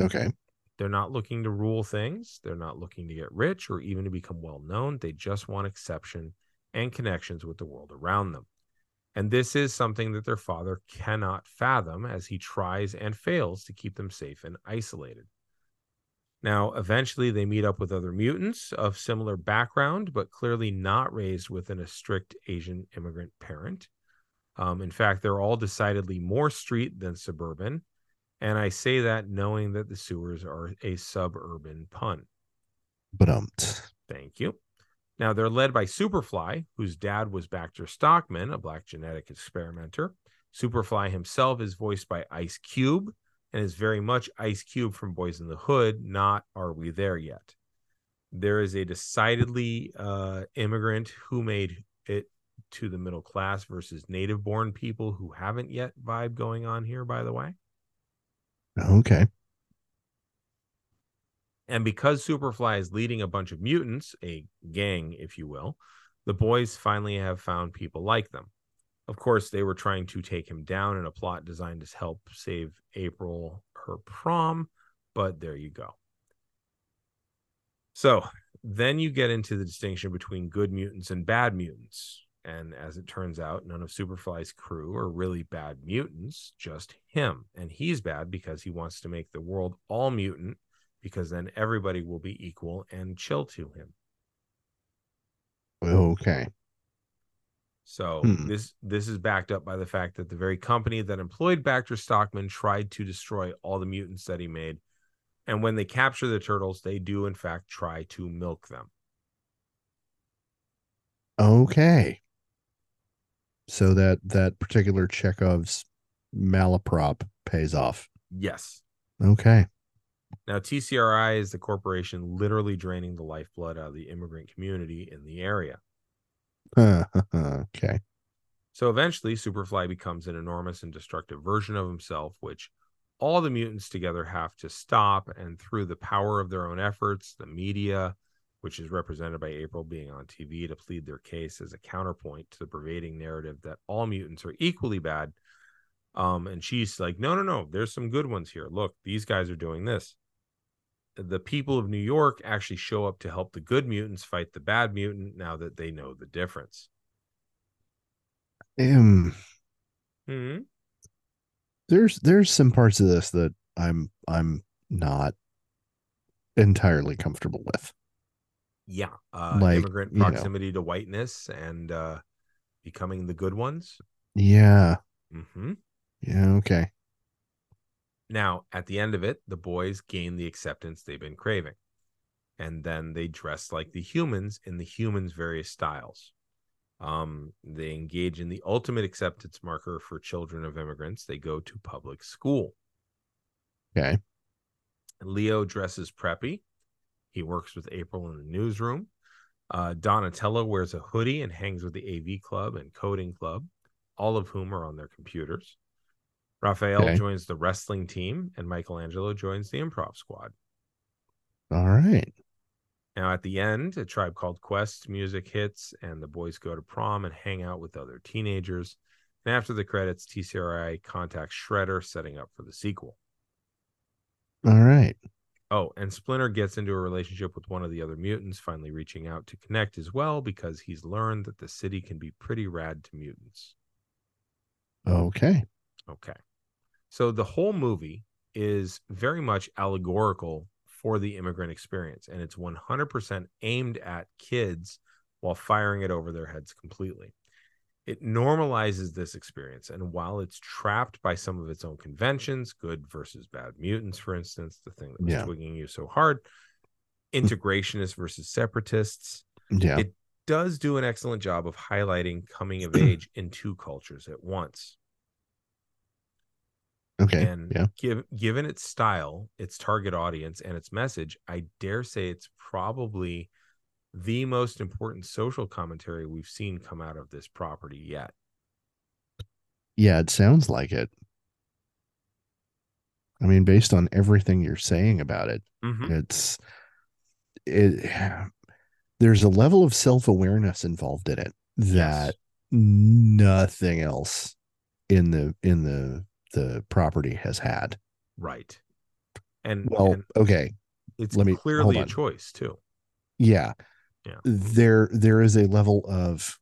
Speaker 4: Okay.
Speaker 2: They're not looking to rule things they're not looking to get rich or even to become well known they just want exception and connections with the world around them and this is something that their father cannot fathom as he tries and fails to keep them safe and isolated now, eventually, they meet up with other mutants of similar background, but clearly not raised within a strict Asian immigrant parent. Um, in fact, they're all decidedly more street than suburban. And I say that knowing that the sewers are a suburban pun.
Speaker 4: Um,
Speaker 2: Thank you. Now, they're led by Superfly, whose dad was Baxter Stockman, a black genetic experimenter. Superfly himself is voiced by Ice Cube and is very much Ice Cube from Boyz n the Hood, not Are We There Yet? There is a decidedly uh, immigrant who made it to the middle class versus native born people who haven't yet vibe going on here, by the way.
Speaker 4: Okay.
Speaker 2: And because Superfly is leading a bunch of mutants, a gang, if you will, the boys finally have found people like them. Of course, they were trying to take him down in a plot designed to help save April her prom, but there you go. So then you get into the distinction between good mutants and bad mutants. And as it turns out, none of Superfly's crew are really bad mutants, just him. And he's bad because he wants to make the world all mutant because then everybody will be equal and chill to him.
Speaker 4: Okay.
Speaker 2: So
Speaker 4: Hmm.
Speaker 2: this this is backed up by the fact that the very company that employed Baxter Stockman tried to destroy all the mutants that he made. And when they capture the turtles, they do in fact try to milk them.
Speaker 4: Okay. So that that particular Chekhov's malaprop pays off.
Speaker 2: Yes.
Speaker 4: Okay.
Speaker 2: Now, TCRI is the corporation literally draining the lifeblood out of the immigrant community in the area.
Speaker 4: okay.
Speaker 2: So eventually, Superfly becomes an enormous and destructive version of himself, which all the mutants together have to stop. And through the power of their own efforts, the media, which is represented by April being on TV to plead their case as a counterpoint to the pervading narrative that all mutants are equally bad. Um, and she's like, no, no, no, there's some good ones here. Look, these guys are doing this. The people of New York actually show up to help the good mutants fight the bad mutant now that they know the difference.
Speaker 4: Um,
Speaker 2: hmm
Speaker 4: there's there's some parts of this that I'm I'm not entirely comfortable with.
Speaker 2: Yeah. Uh,
Speaker 4: Like,
Speaker 2: immigrant
Speaker 4: you know.
Speaker 2: proximity to whiteness and uh, becoming the good ones.
Speaker 4: Yeah.
Speaker 2: mm-hmm.
Speaker 4: Yeah. Okay.
Speaker 2: Now, at the end of it, the boys gain the acceptance they've been craving. And then they dress like the humans in the humans' various styles. Um, they engage in the ultimate acceptance marker for children of immigrants. They go to public school.
Speaker 4: Okay.
Speaker 2: Leo dresses preppy. He works with April in the newsroom. Uh, Donatello wears a hoodie and hangs with the AV Club and Coding Club, all of whom are on their computers. Raphael
Speaker 4: Okay.
Speaker 2: joins the wrestling team, and Michelangelo joins the improv squad.
Speaker 4: All right.
Speaker 2: Now, at the end, a tribe called Quest music hits, and the boys go to prom and hang out with other teenagers. And after the credits, TCRI contacts Shredder, setting up for the sequel.
Speaker 4: All right.
Speaker 2: Oh, and Splinter gets into a relationship with one of the other mutants, finally reaching out to connect as well because he's learned that the city can be pretty rad to mutants.
Speaker 4: Okay.
Speaker 2: Okay. So the whole movie is very much allegorical for the immigrant experience, and it's 100% aimed at kids while firing it over their heads completely. It normalizes this experience, and while it's trapped by some of its own conventions, good versus bad mutants, for instance, the thing that was
Speaker 4: Yeah.
Speaker 2: twigging you so hard, mm. integrationists versus separatists,
Speaker 4: Yeah.
Speaker 2: It- does do an excellent job of highlighting coming of age in two cultures at once
Speaker 4: okay.
Speaker 2: and
Speaker 4: yeah.
Speaker 2: give, given its style, its target audience, and its message, I dare say it's probably the most important social commentary we've seen come out of this property yet.
Speaker 4: Yeah. It sounds like it. I mean, based on everything you're saying about it,
Speaker 2: Mhm.
Speaker 4: it's it. There's a level of self awareness involved in it that nothing else in the in the the property has had.
Speaker 2: Right. And,
Speaker 4: Well,
Speaker 2: and
Speaker 4: okay.
Speaker 2: it's
Speaker 4: let me-
Speaker 2: clearly a choice too.
Speaker 4: Yeah.
Speaker 2: Yeah.
Speaker 4: There there is a level of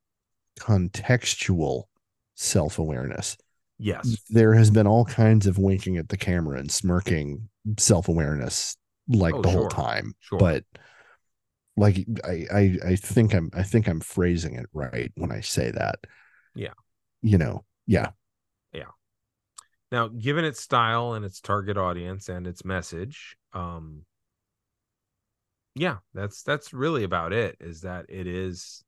Speaker 4: contextual self-awareness.
Speaker 2: Yes.
Speaker 4: There has been all kinds of winking at the camera and smirking self-awareness like
Speaker 2: Oh,
Speaker 4: the whole time.
Speaker 2: Sure.
Speaker 4: But like I, I I think I'm I think I'm phrasing it right when I say that.
Speaker 2: Yeah.
Speaker 4: You know, yeah yeah.
Speaker 2: Now, given its style and its target audience and its message, um yeah, that's that's really about it is that it is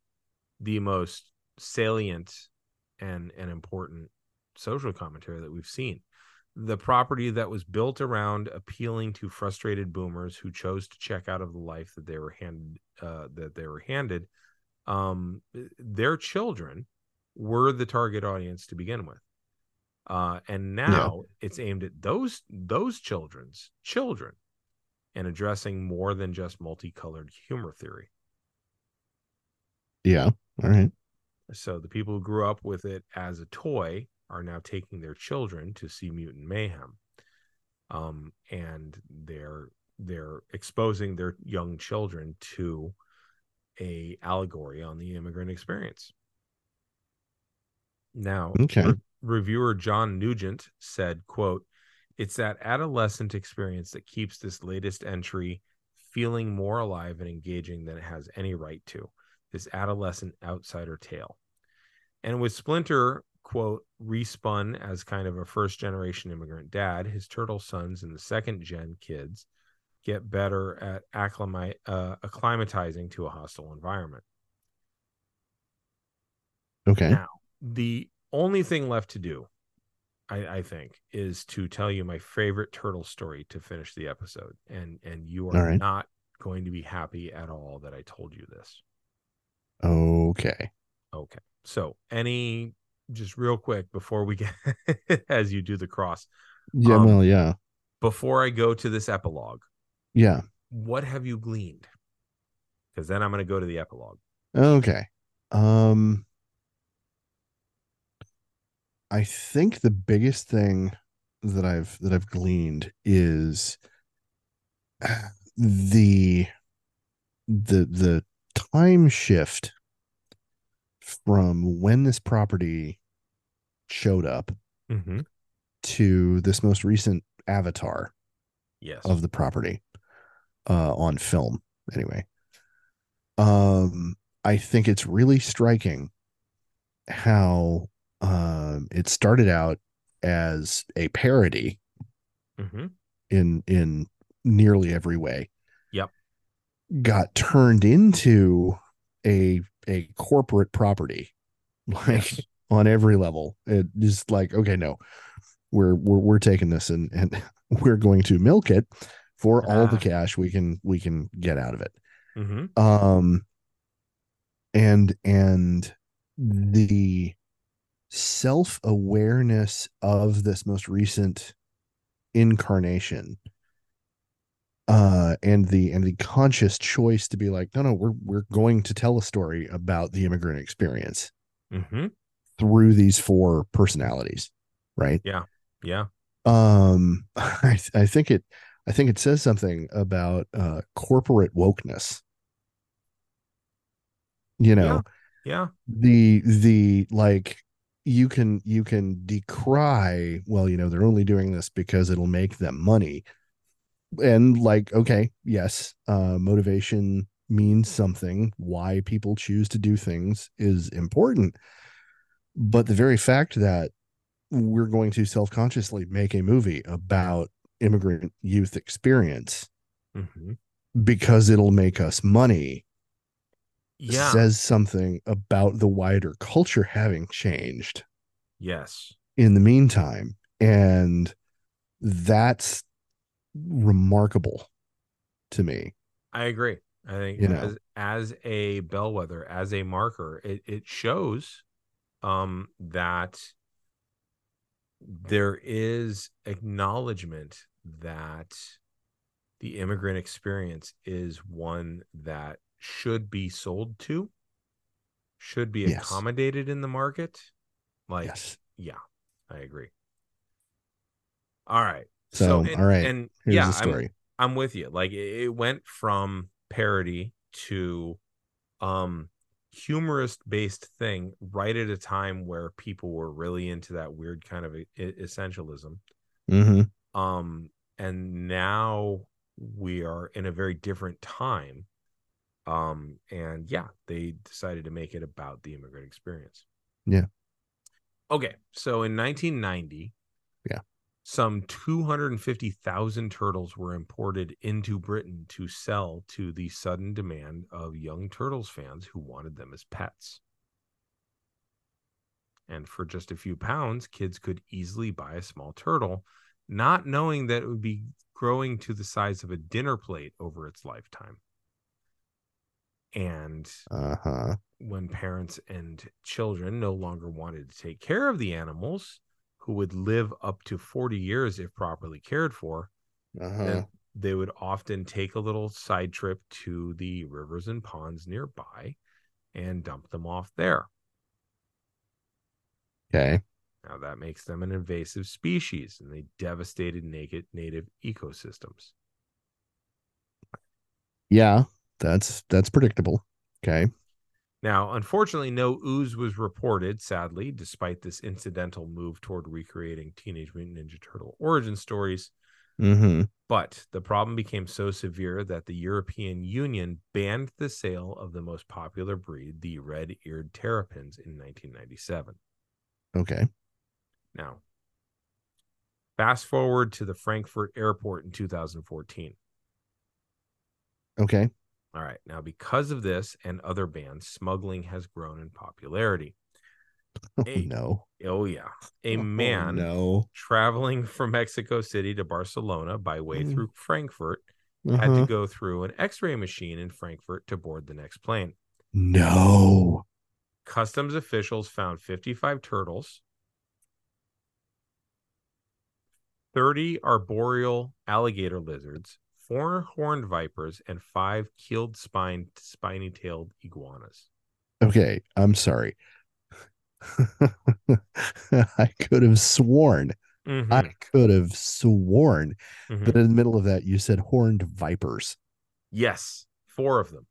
Speaker 2: the most salient and and important social commentary that we've seen. The property that was built around appealing to frustrated boomers who chose to check out of the life that they were handed uh that they were handed um their children were the target audience to begin with. Uh, and now it's aimed at those those children's children and addressing more than just multicolored humor theory
Speaker 4: Yeah. All right.
Speaker 2: so the people who grew up with it as a toy are now taking their children to see mutant mayhem um, and they're they're exposing their young children to a allegory on the immigrant experience Now,
Speaker 4: Okay.
Speaker 2: re- reviewer John Nugent said, quote, it's that adolescent experience that keeps this latest entry feeling more alive and engaging than it has any right to. This adolescent outsider tale. And with Splinter, quote, respun as kind of a first generation immigrant dad, his turtle sons and the second gen kids get better at acclimate, uh, acclimatizing to a hostile environment.
Speaker 4: Okay.
Speaker 2: Now, the only thing left to do, I, I think, is to tell you my favorite turtle story to finish the episode. And and you are
Speaker 4: right.
Speaker 2: not going to be happy at all that I told you this.
Speaker 4: Okay.
Speaker 2: Okay. So any just real quick before we get as you do the cross,
Speaker 4: Yeah.
Speaker 2: Um,
Speaker 4: well, yeah.
Speaker 2: before I go to this epilogue,
Speaker 4: Yeah.
Speaker 2: what have you gleaned? Because then I'm going to go to the epilogue.
Speaker 4: Okay. Um I think the biggest thing that I've that I've gleaned is the the the time shift from when this property showed up
Speaker 2: Mm-hmm.
Speaker 4: to this most recent avatar
Speaker 2: Yes.
Speaker 4: of the property uh on film anyway um i think it's really striking how um it started out as a parody
Speaker 2: mm-hmm.
Speaker 4: in in nearly every way
Speaker 2: Yep.
Speaker 4: got turned into a a corporate property like on every level it is like okay no we're we're, we're taking this and and we're going to milk it for all the
Speaker 2: Ah.
Speaker 4: cash we can we can get out of it
Speaker 2: Mm-hmm.
Speaker 4: um and and the self-awareness of this most recent incarnation uh and the and the conscious choice to be like no no we're we're going to tell a story about the immigrant experience
Speaker 2: Mm-hmm.
Speaker 4: through these four personalities right
Speaker 2: Yeah.
Speaker 4: Yeah um i i think it i think it says something about uh corporate wokeness you know
Speaker 2: Yeah.
Speaker 4: the the like you can you can decry well you know they're only doing this because it'll make them money. And like okay yes uh motivation means something. Why people choose to do things is important. But the very fact that we're going to self-consciously make a movie about immigrant youth experience
Speaker 2: Mm-hmm.
Speaker 4: because it'll make us money
Speaker 2: Yeah.
Speaker 4: says something about the wider culture having changed
Speaker 2: yes.
Speaker 4: in the meantime and that's remarkable to me
Speaker 2: I agree. I think
Speaker 4: You know.
Speaker 2: as as a bellwether, as a marker, it, it shows um that there is acknowledgement that the immigrant experience is one that should be sold to, should be
Speaker 4: Yes.
Speaker 2: accommodated in the market. Like,
Speaker 4: yes
Speaker 2: yeah, I agree. All right.
Speaker 4: So,
Speaker 2: and,
Speaker 4: all right,
Speaker 2: and
Speaker 4: here's
Speaker 2: yeah,
Speaker 4: the
Speaker 2: I'm-
Speaker 4: story
Speaker 2: I'm with you. Like it, went from parody to um humorous based thing right at a time where people were really into that weird kind of essentialism.
Speaker 4: hmm
Speaker 2: Um and now we are in a very different time. Um and yeah, they decided to make it about the immigrant experience.
Speaker 4: Yeah.
Speaker 2: Okay, so in 1990,
Speaker 4: Yeah.
Speaker 2: some 250,000 turtles were imported into Britain to sell to the sudden demand of young Turtles fans who wanted them as pets. And for just a few pounds, kids could easily buy a small turtle, not knowing that it would be growing to the size of a dinner plate over its lifetime. And
Speaker 4: uh-huh
Speaker 2: when parents and children no longer wanted to take care of the animals, who would live up to 40 years if properly cared for,
Speaker 4: uh-huh
Speaker 2: they would often take a little side trip to the rivers and ponds nearby and dump them off there.
Speaker 4: okay
Speaker 2: Now that makes them an invasive species and they devastated naked native ecosystems.
Speaker 4: yeah that's that's predictable okay
Speaker 2: Now, unfortunately, no ooze was reported, sadly, despite this incidental move toward recreating Teenage Mutant Ninja Turtle origin stories.
Speaker 4: Mm-hmm.
Speaker 2: But the problem became so severe that the European Union banned the sale of the most popular breed, the red eared terrapins, in 1997.
Speaker 4: Okay.
Speaker 2: Now, fast forward to the Frankfurt airport in 2014.
Speaker 4: Okay.
Speaker 2: All right. Now, because of this and other bans, smuggling has grown in popularity.
Speaker 4: Oh,
Speaker 2: A-
Speaker 4: no.
Speaker 2: Oh, yeah. A
Speaker 4: Oh,
Speaker 2: man
Speaker 4: no.
Speaker 2: traveling from Mexico City to Barcelona by way
Speaker 4: Mm.
Speaker 2: through Frankfurt had
Speaker 4: Uh-huh.
Speaker 2: to go through an x ray machine in Frankfurt to board the next plane.
Speaker 4: No.
Speaker 2: Customs officials found 55 turtles, 30 arboreal alligator lizards, four horned vipers, and five keeled spined, spiny tailed iguanas.
Speaker 4: Okay. I'm sorry. I could have sworn,
Speaker 2: Mhm,
Speaker 4: I could have sworn
Speaker 2: mhm.
Speaker 4: that in the middle of that you said horned vipers.
Speaker 2: Yes, four of them.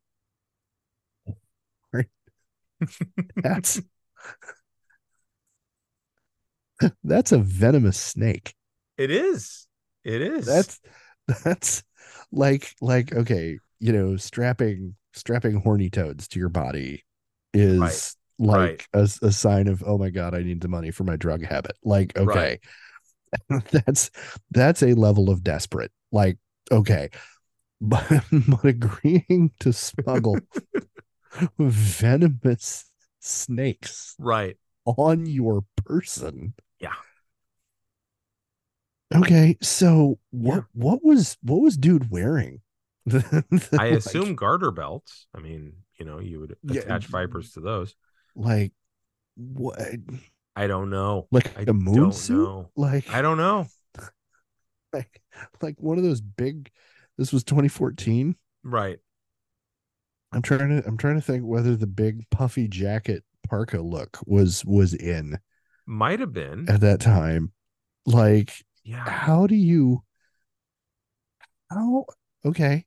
Speaker 4: That's that's a venomous snake.
Speaker 2: It is. It is.
Speaker 4: That's that's like like okay, you know, strapping strapping horny toads to your body is
Speaker 2: Right.
Speaker 4: like a, a sign of oh my god, I need the money for my drug habit. Like okay, that's that's a level of desperate. Like okay, but, but agreeing to smuggle venomous snakes
Speaker 2: right.
Speaker 4: on your person.
Speaker 2: Yeah.
Speaker 4: Okay, so what
Speaker 2: Yeah.
Speaker 4: what was what was dude wearing?
Speaker 2: I
Speaker 4: Like-
Speaker 2: assume garter belts. I mean, you know, you would
Speaker 4: Yeah,
Speaker 2: attach vipers to those.
Speaker 4: like what
Speaker 2: I don't know.
Speaker 4: like
Speaker 2: I
Speaker 4: a moon suit?
Speaker 2: know.
Speaker 4: Like
Speaker 2: I don't know.
Speaker 4: like like one of those big this was 2014.
Speaker 2: Right.
Speaker 4: I'm trying to I'm trying to think whether the big puffy jacket parka look was was in
Speaker 2: Might have been.
Speaker 4: at that time. Like
Speaker 2: Yeah.
Speaker 4: how do you how okay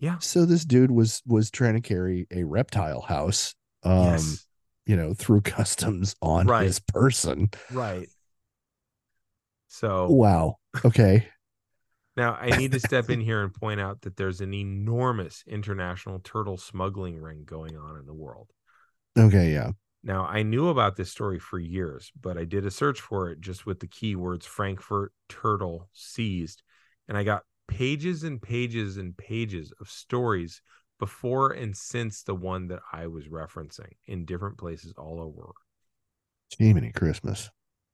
Speaker 2: Yeah.
Speaker 4: so this dude was was trying to carry a reptile house um
Speaker 2: yes.
Speaker 4: you know through customs on
Speaker 2: Right.
Speaker 4: his person
Speaker 2: Right. So
Speaker 4: wow okay
Speaker 2: now I need to step in here and point out that there's an enormous international turtle smuggling ring going on in the world.
Speaker 4: okay yeah
Speaker 2: Now, I knew about this story for years, but I did a search for it just with the keywords Frankfurt turtle seized. And I got pages and pages and pages of stories before and since the one that I was referencing in different places all over.
Speaker 4: Jiminy Christmas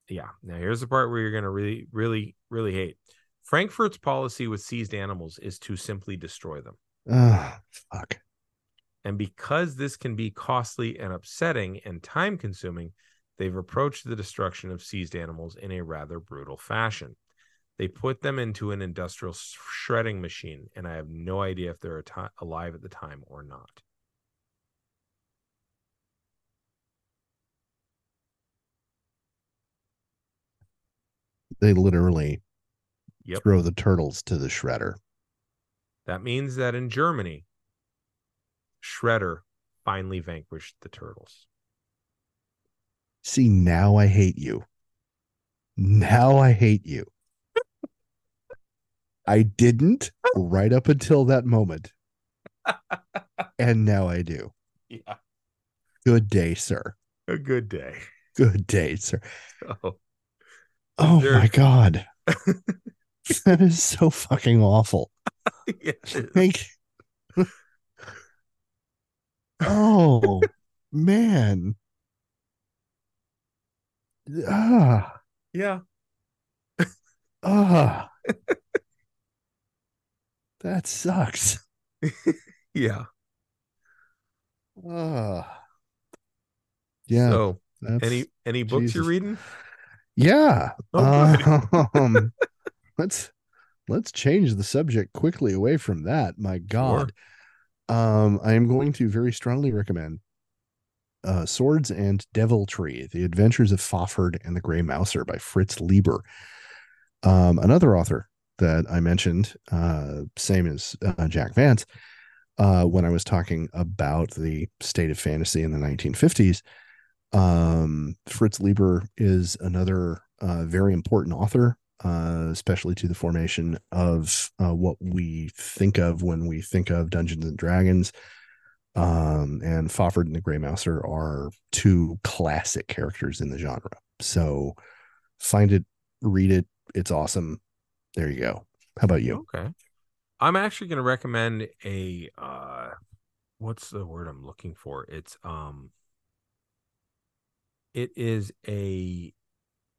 Speaker 2: Yeah. Now, here's the part where you're going to really, really, really hate. Frankfurt's policy with seized animals is to simply destroy them.
Speaker 4: oh fuck
Speaker 2: And because this can be costly and upsetting and time consuming, they've approached the destruction of seized animals in a rather brutal fashion. They put them into an industrial shredding machine, and I have no idea if they're ati- alive at the time or not.
Speaker 4: they literally
Speaker 2: Yep.
Speaker 4: throw the turtles to the shredder
Speaker 2: That means that in Germany, Shredder finally vanquished the turtles.
Speaker 4: see now i hate you. Now i hate you. I didn't right up until that moment. And now i do.
Speaker 2: Yeah.
Speaker 4: good day sir.
Speaker 2: A good day.
Speaker 4: good day sir.
Speaker 2: Oh,
Speaker 4: oh
Speaker 2: there-
Speaker 4: my god. That is so fucking awful.
Speaker 2: Yes.
Speaker 4: like oh man. Ah
Speaker 2: Yeah.
Speaker 4: ah that sucks.
Speaker 2: Yeah.
Speaker 4: ah yeah.
Speaker 2: So, any any books you're reading?
Speaker 4: yeah.
Speaker 2: Oh,
Speaker 4: um, let's let's change the subject quickly away from that. My god um i am going to very strongly recommend uh swords and deviltry the adventures of Fafhrd and the gray mouser by fritz leiber um another author that i mentioned uh same as uh, jack vance uh, when I was talking about the state of fantasy in the 1950s. Um, Fritz Leiber is another uh, very important author, uh, especially to the formation of uh, what we think of when we think of Dungeons and Dragons. Um, and Fafhrd and the Grey Mouser are two classic characters in the genre. So find it, read it. It's awesome. There you go. How about you?
Speaker 2: Okay. I'm actually going to recommend a uh what's the word I'm looking for? It's um it is a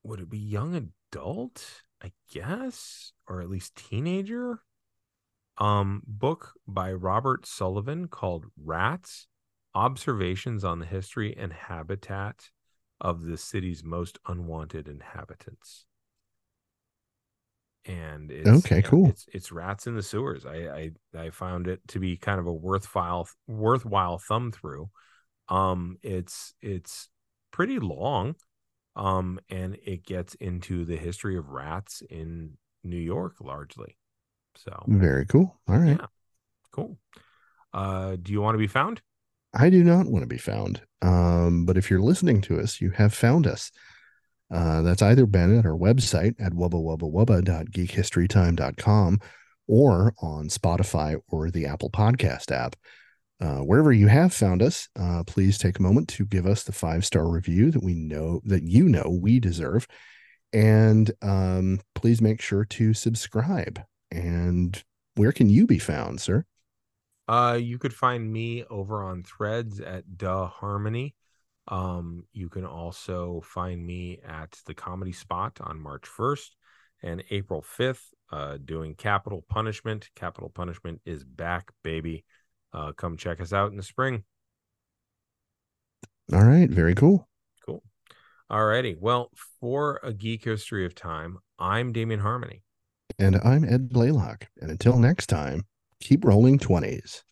Speaker 2: would it be young adult, I guess, or at least teenager? Um book by Robert Sullivan called Rats: Observations on the History and Habitat of the City's Most Unwanted Inhabitants and it's,
Speaker 4: Okay, cool.
Speaker 2: It's it's rats in the sewers. I, I I found it to be kind of a worthwhile worthwhile thumb through. Um, it's it's pretty long, um, and it gets into the history of rats in New York largely. So
Speaker 4: Very cool. All right.
Speaker 2: yeah, cool. Uh, do you want to be found?
Speaker 4: I do not want to be found. Um, but if you're listening to us, you have found us. Uh, that's either been at our website at wubba-wubba-wubba.geekhistorytime.com or on Spotify or the Apple Podcast app. Uh, wherever you have found us, uh, please take a moment to give us the five star review that we know that you know we deserve, and um, please make sure to subscribe. And where can you be found, sir?
Speaker 2: Uh, you could find me over on Threads at Duh Harmony. Um, you can also find me at the Comedy Spot on March 1st and April 5th, uh, doing Capital Punishment. Capital Punishment is back, baby. Uh, come check us out in the spring.
Speaker 4: All right, very cool.
Speaker 2: Cool. All righty. Well, for a geek history of time, I'm Damien Harmony.
Speaker 4: And I'm Ed Blaylock. And until next time, keep rolling 20s.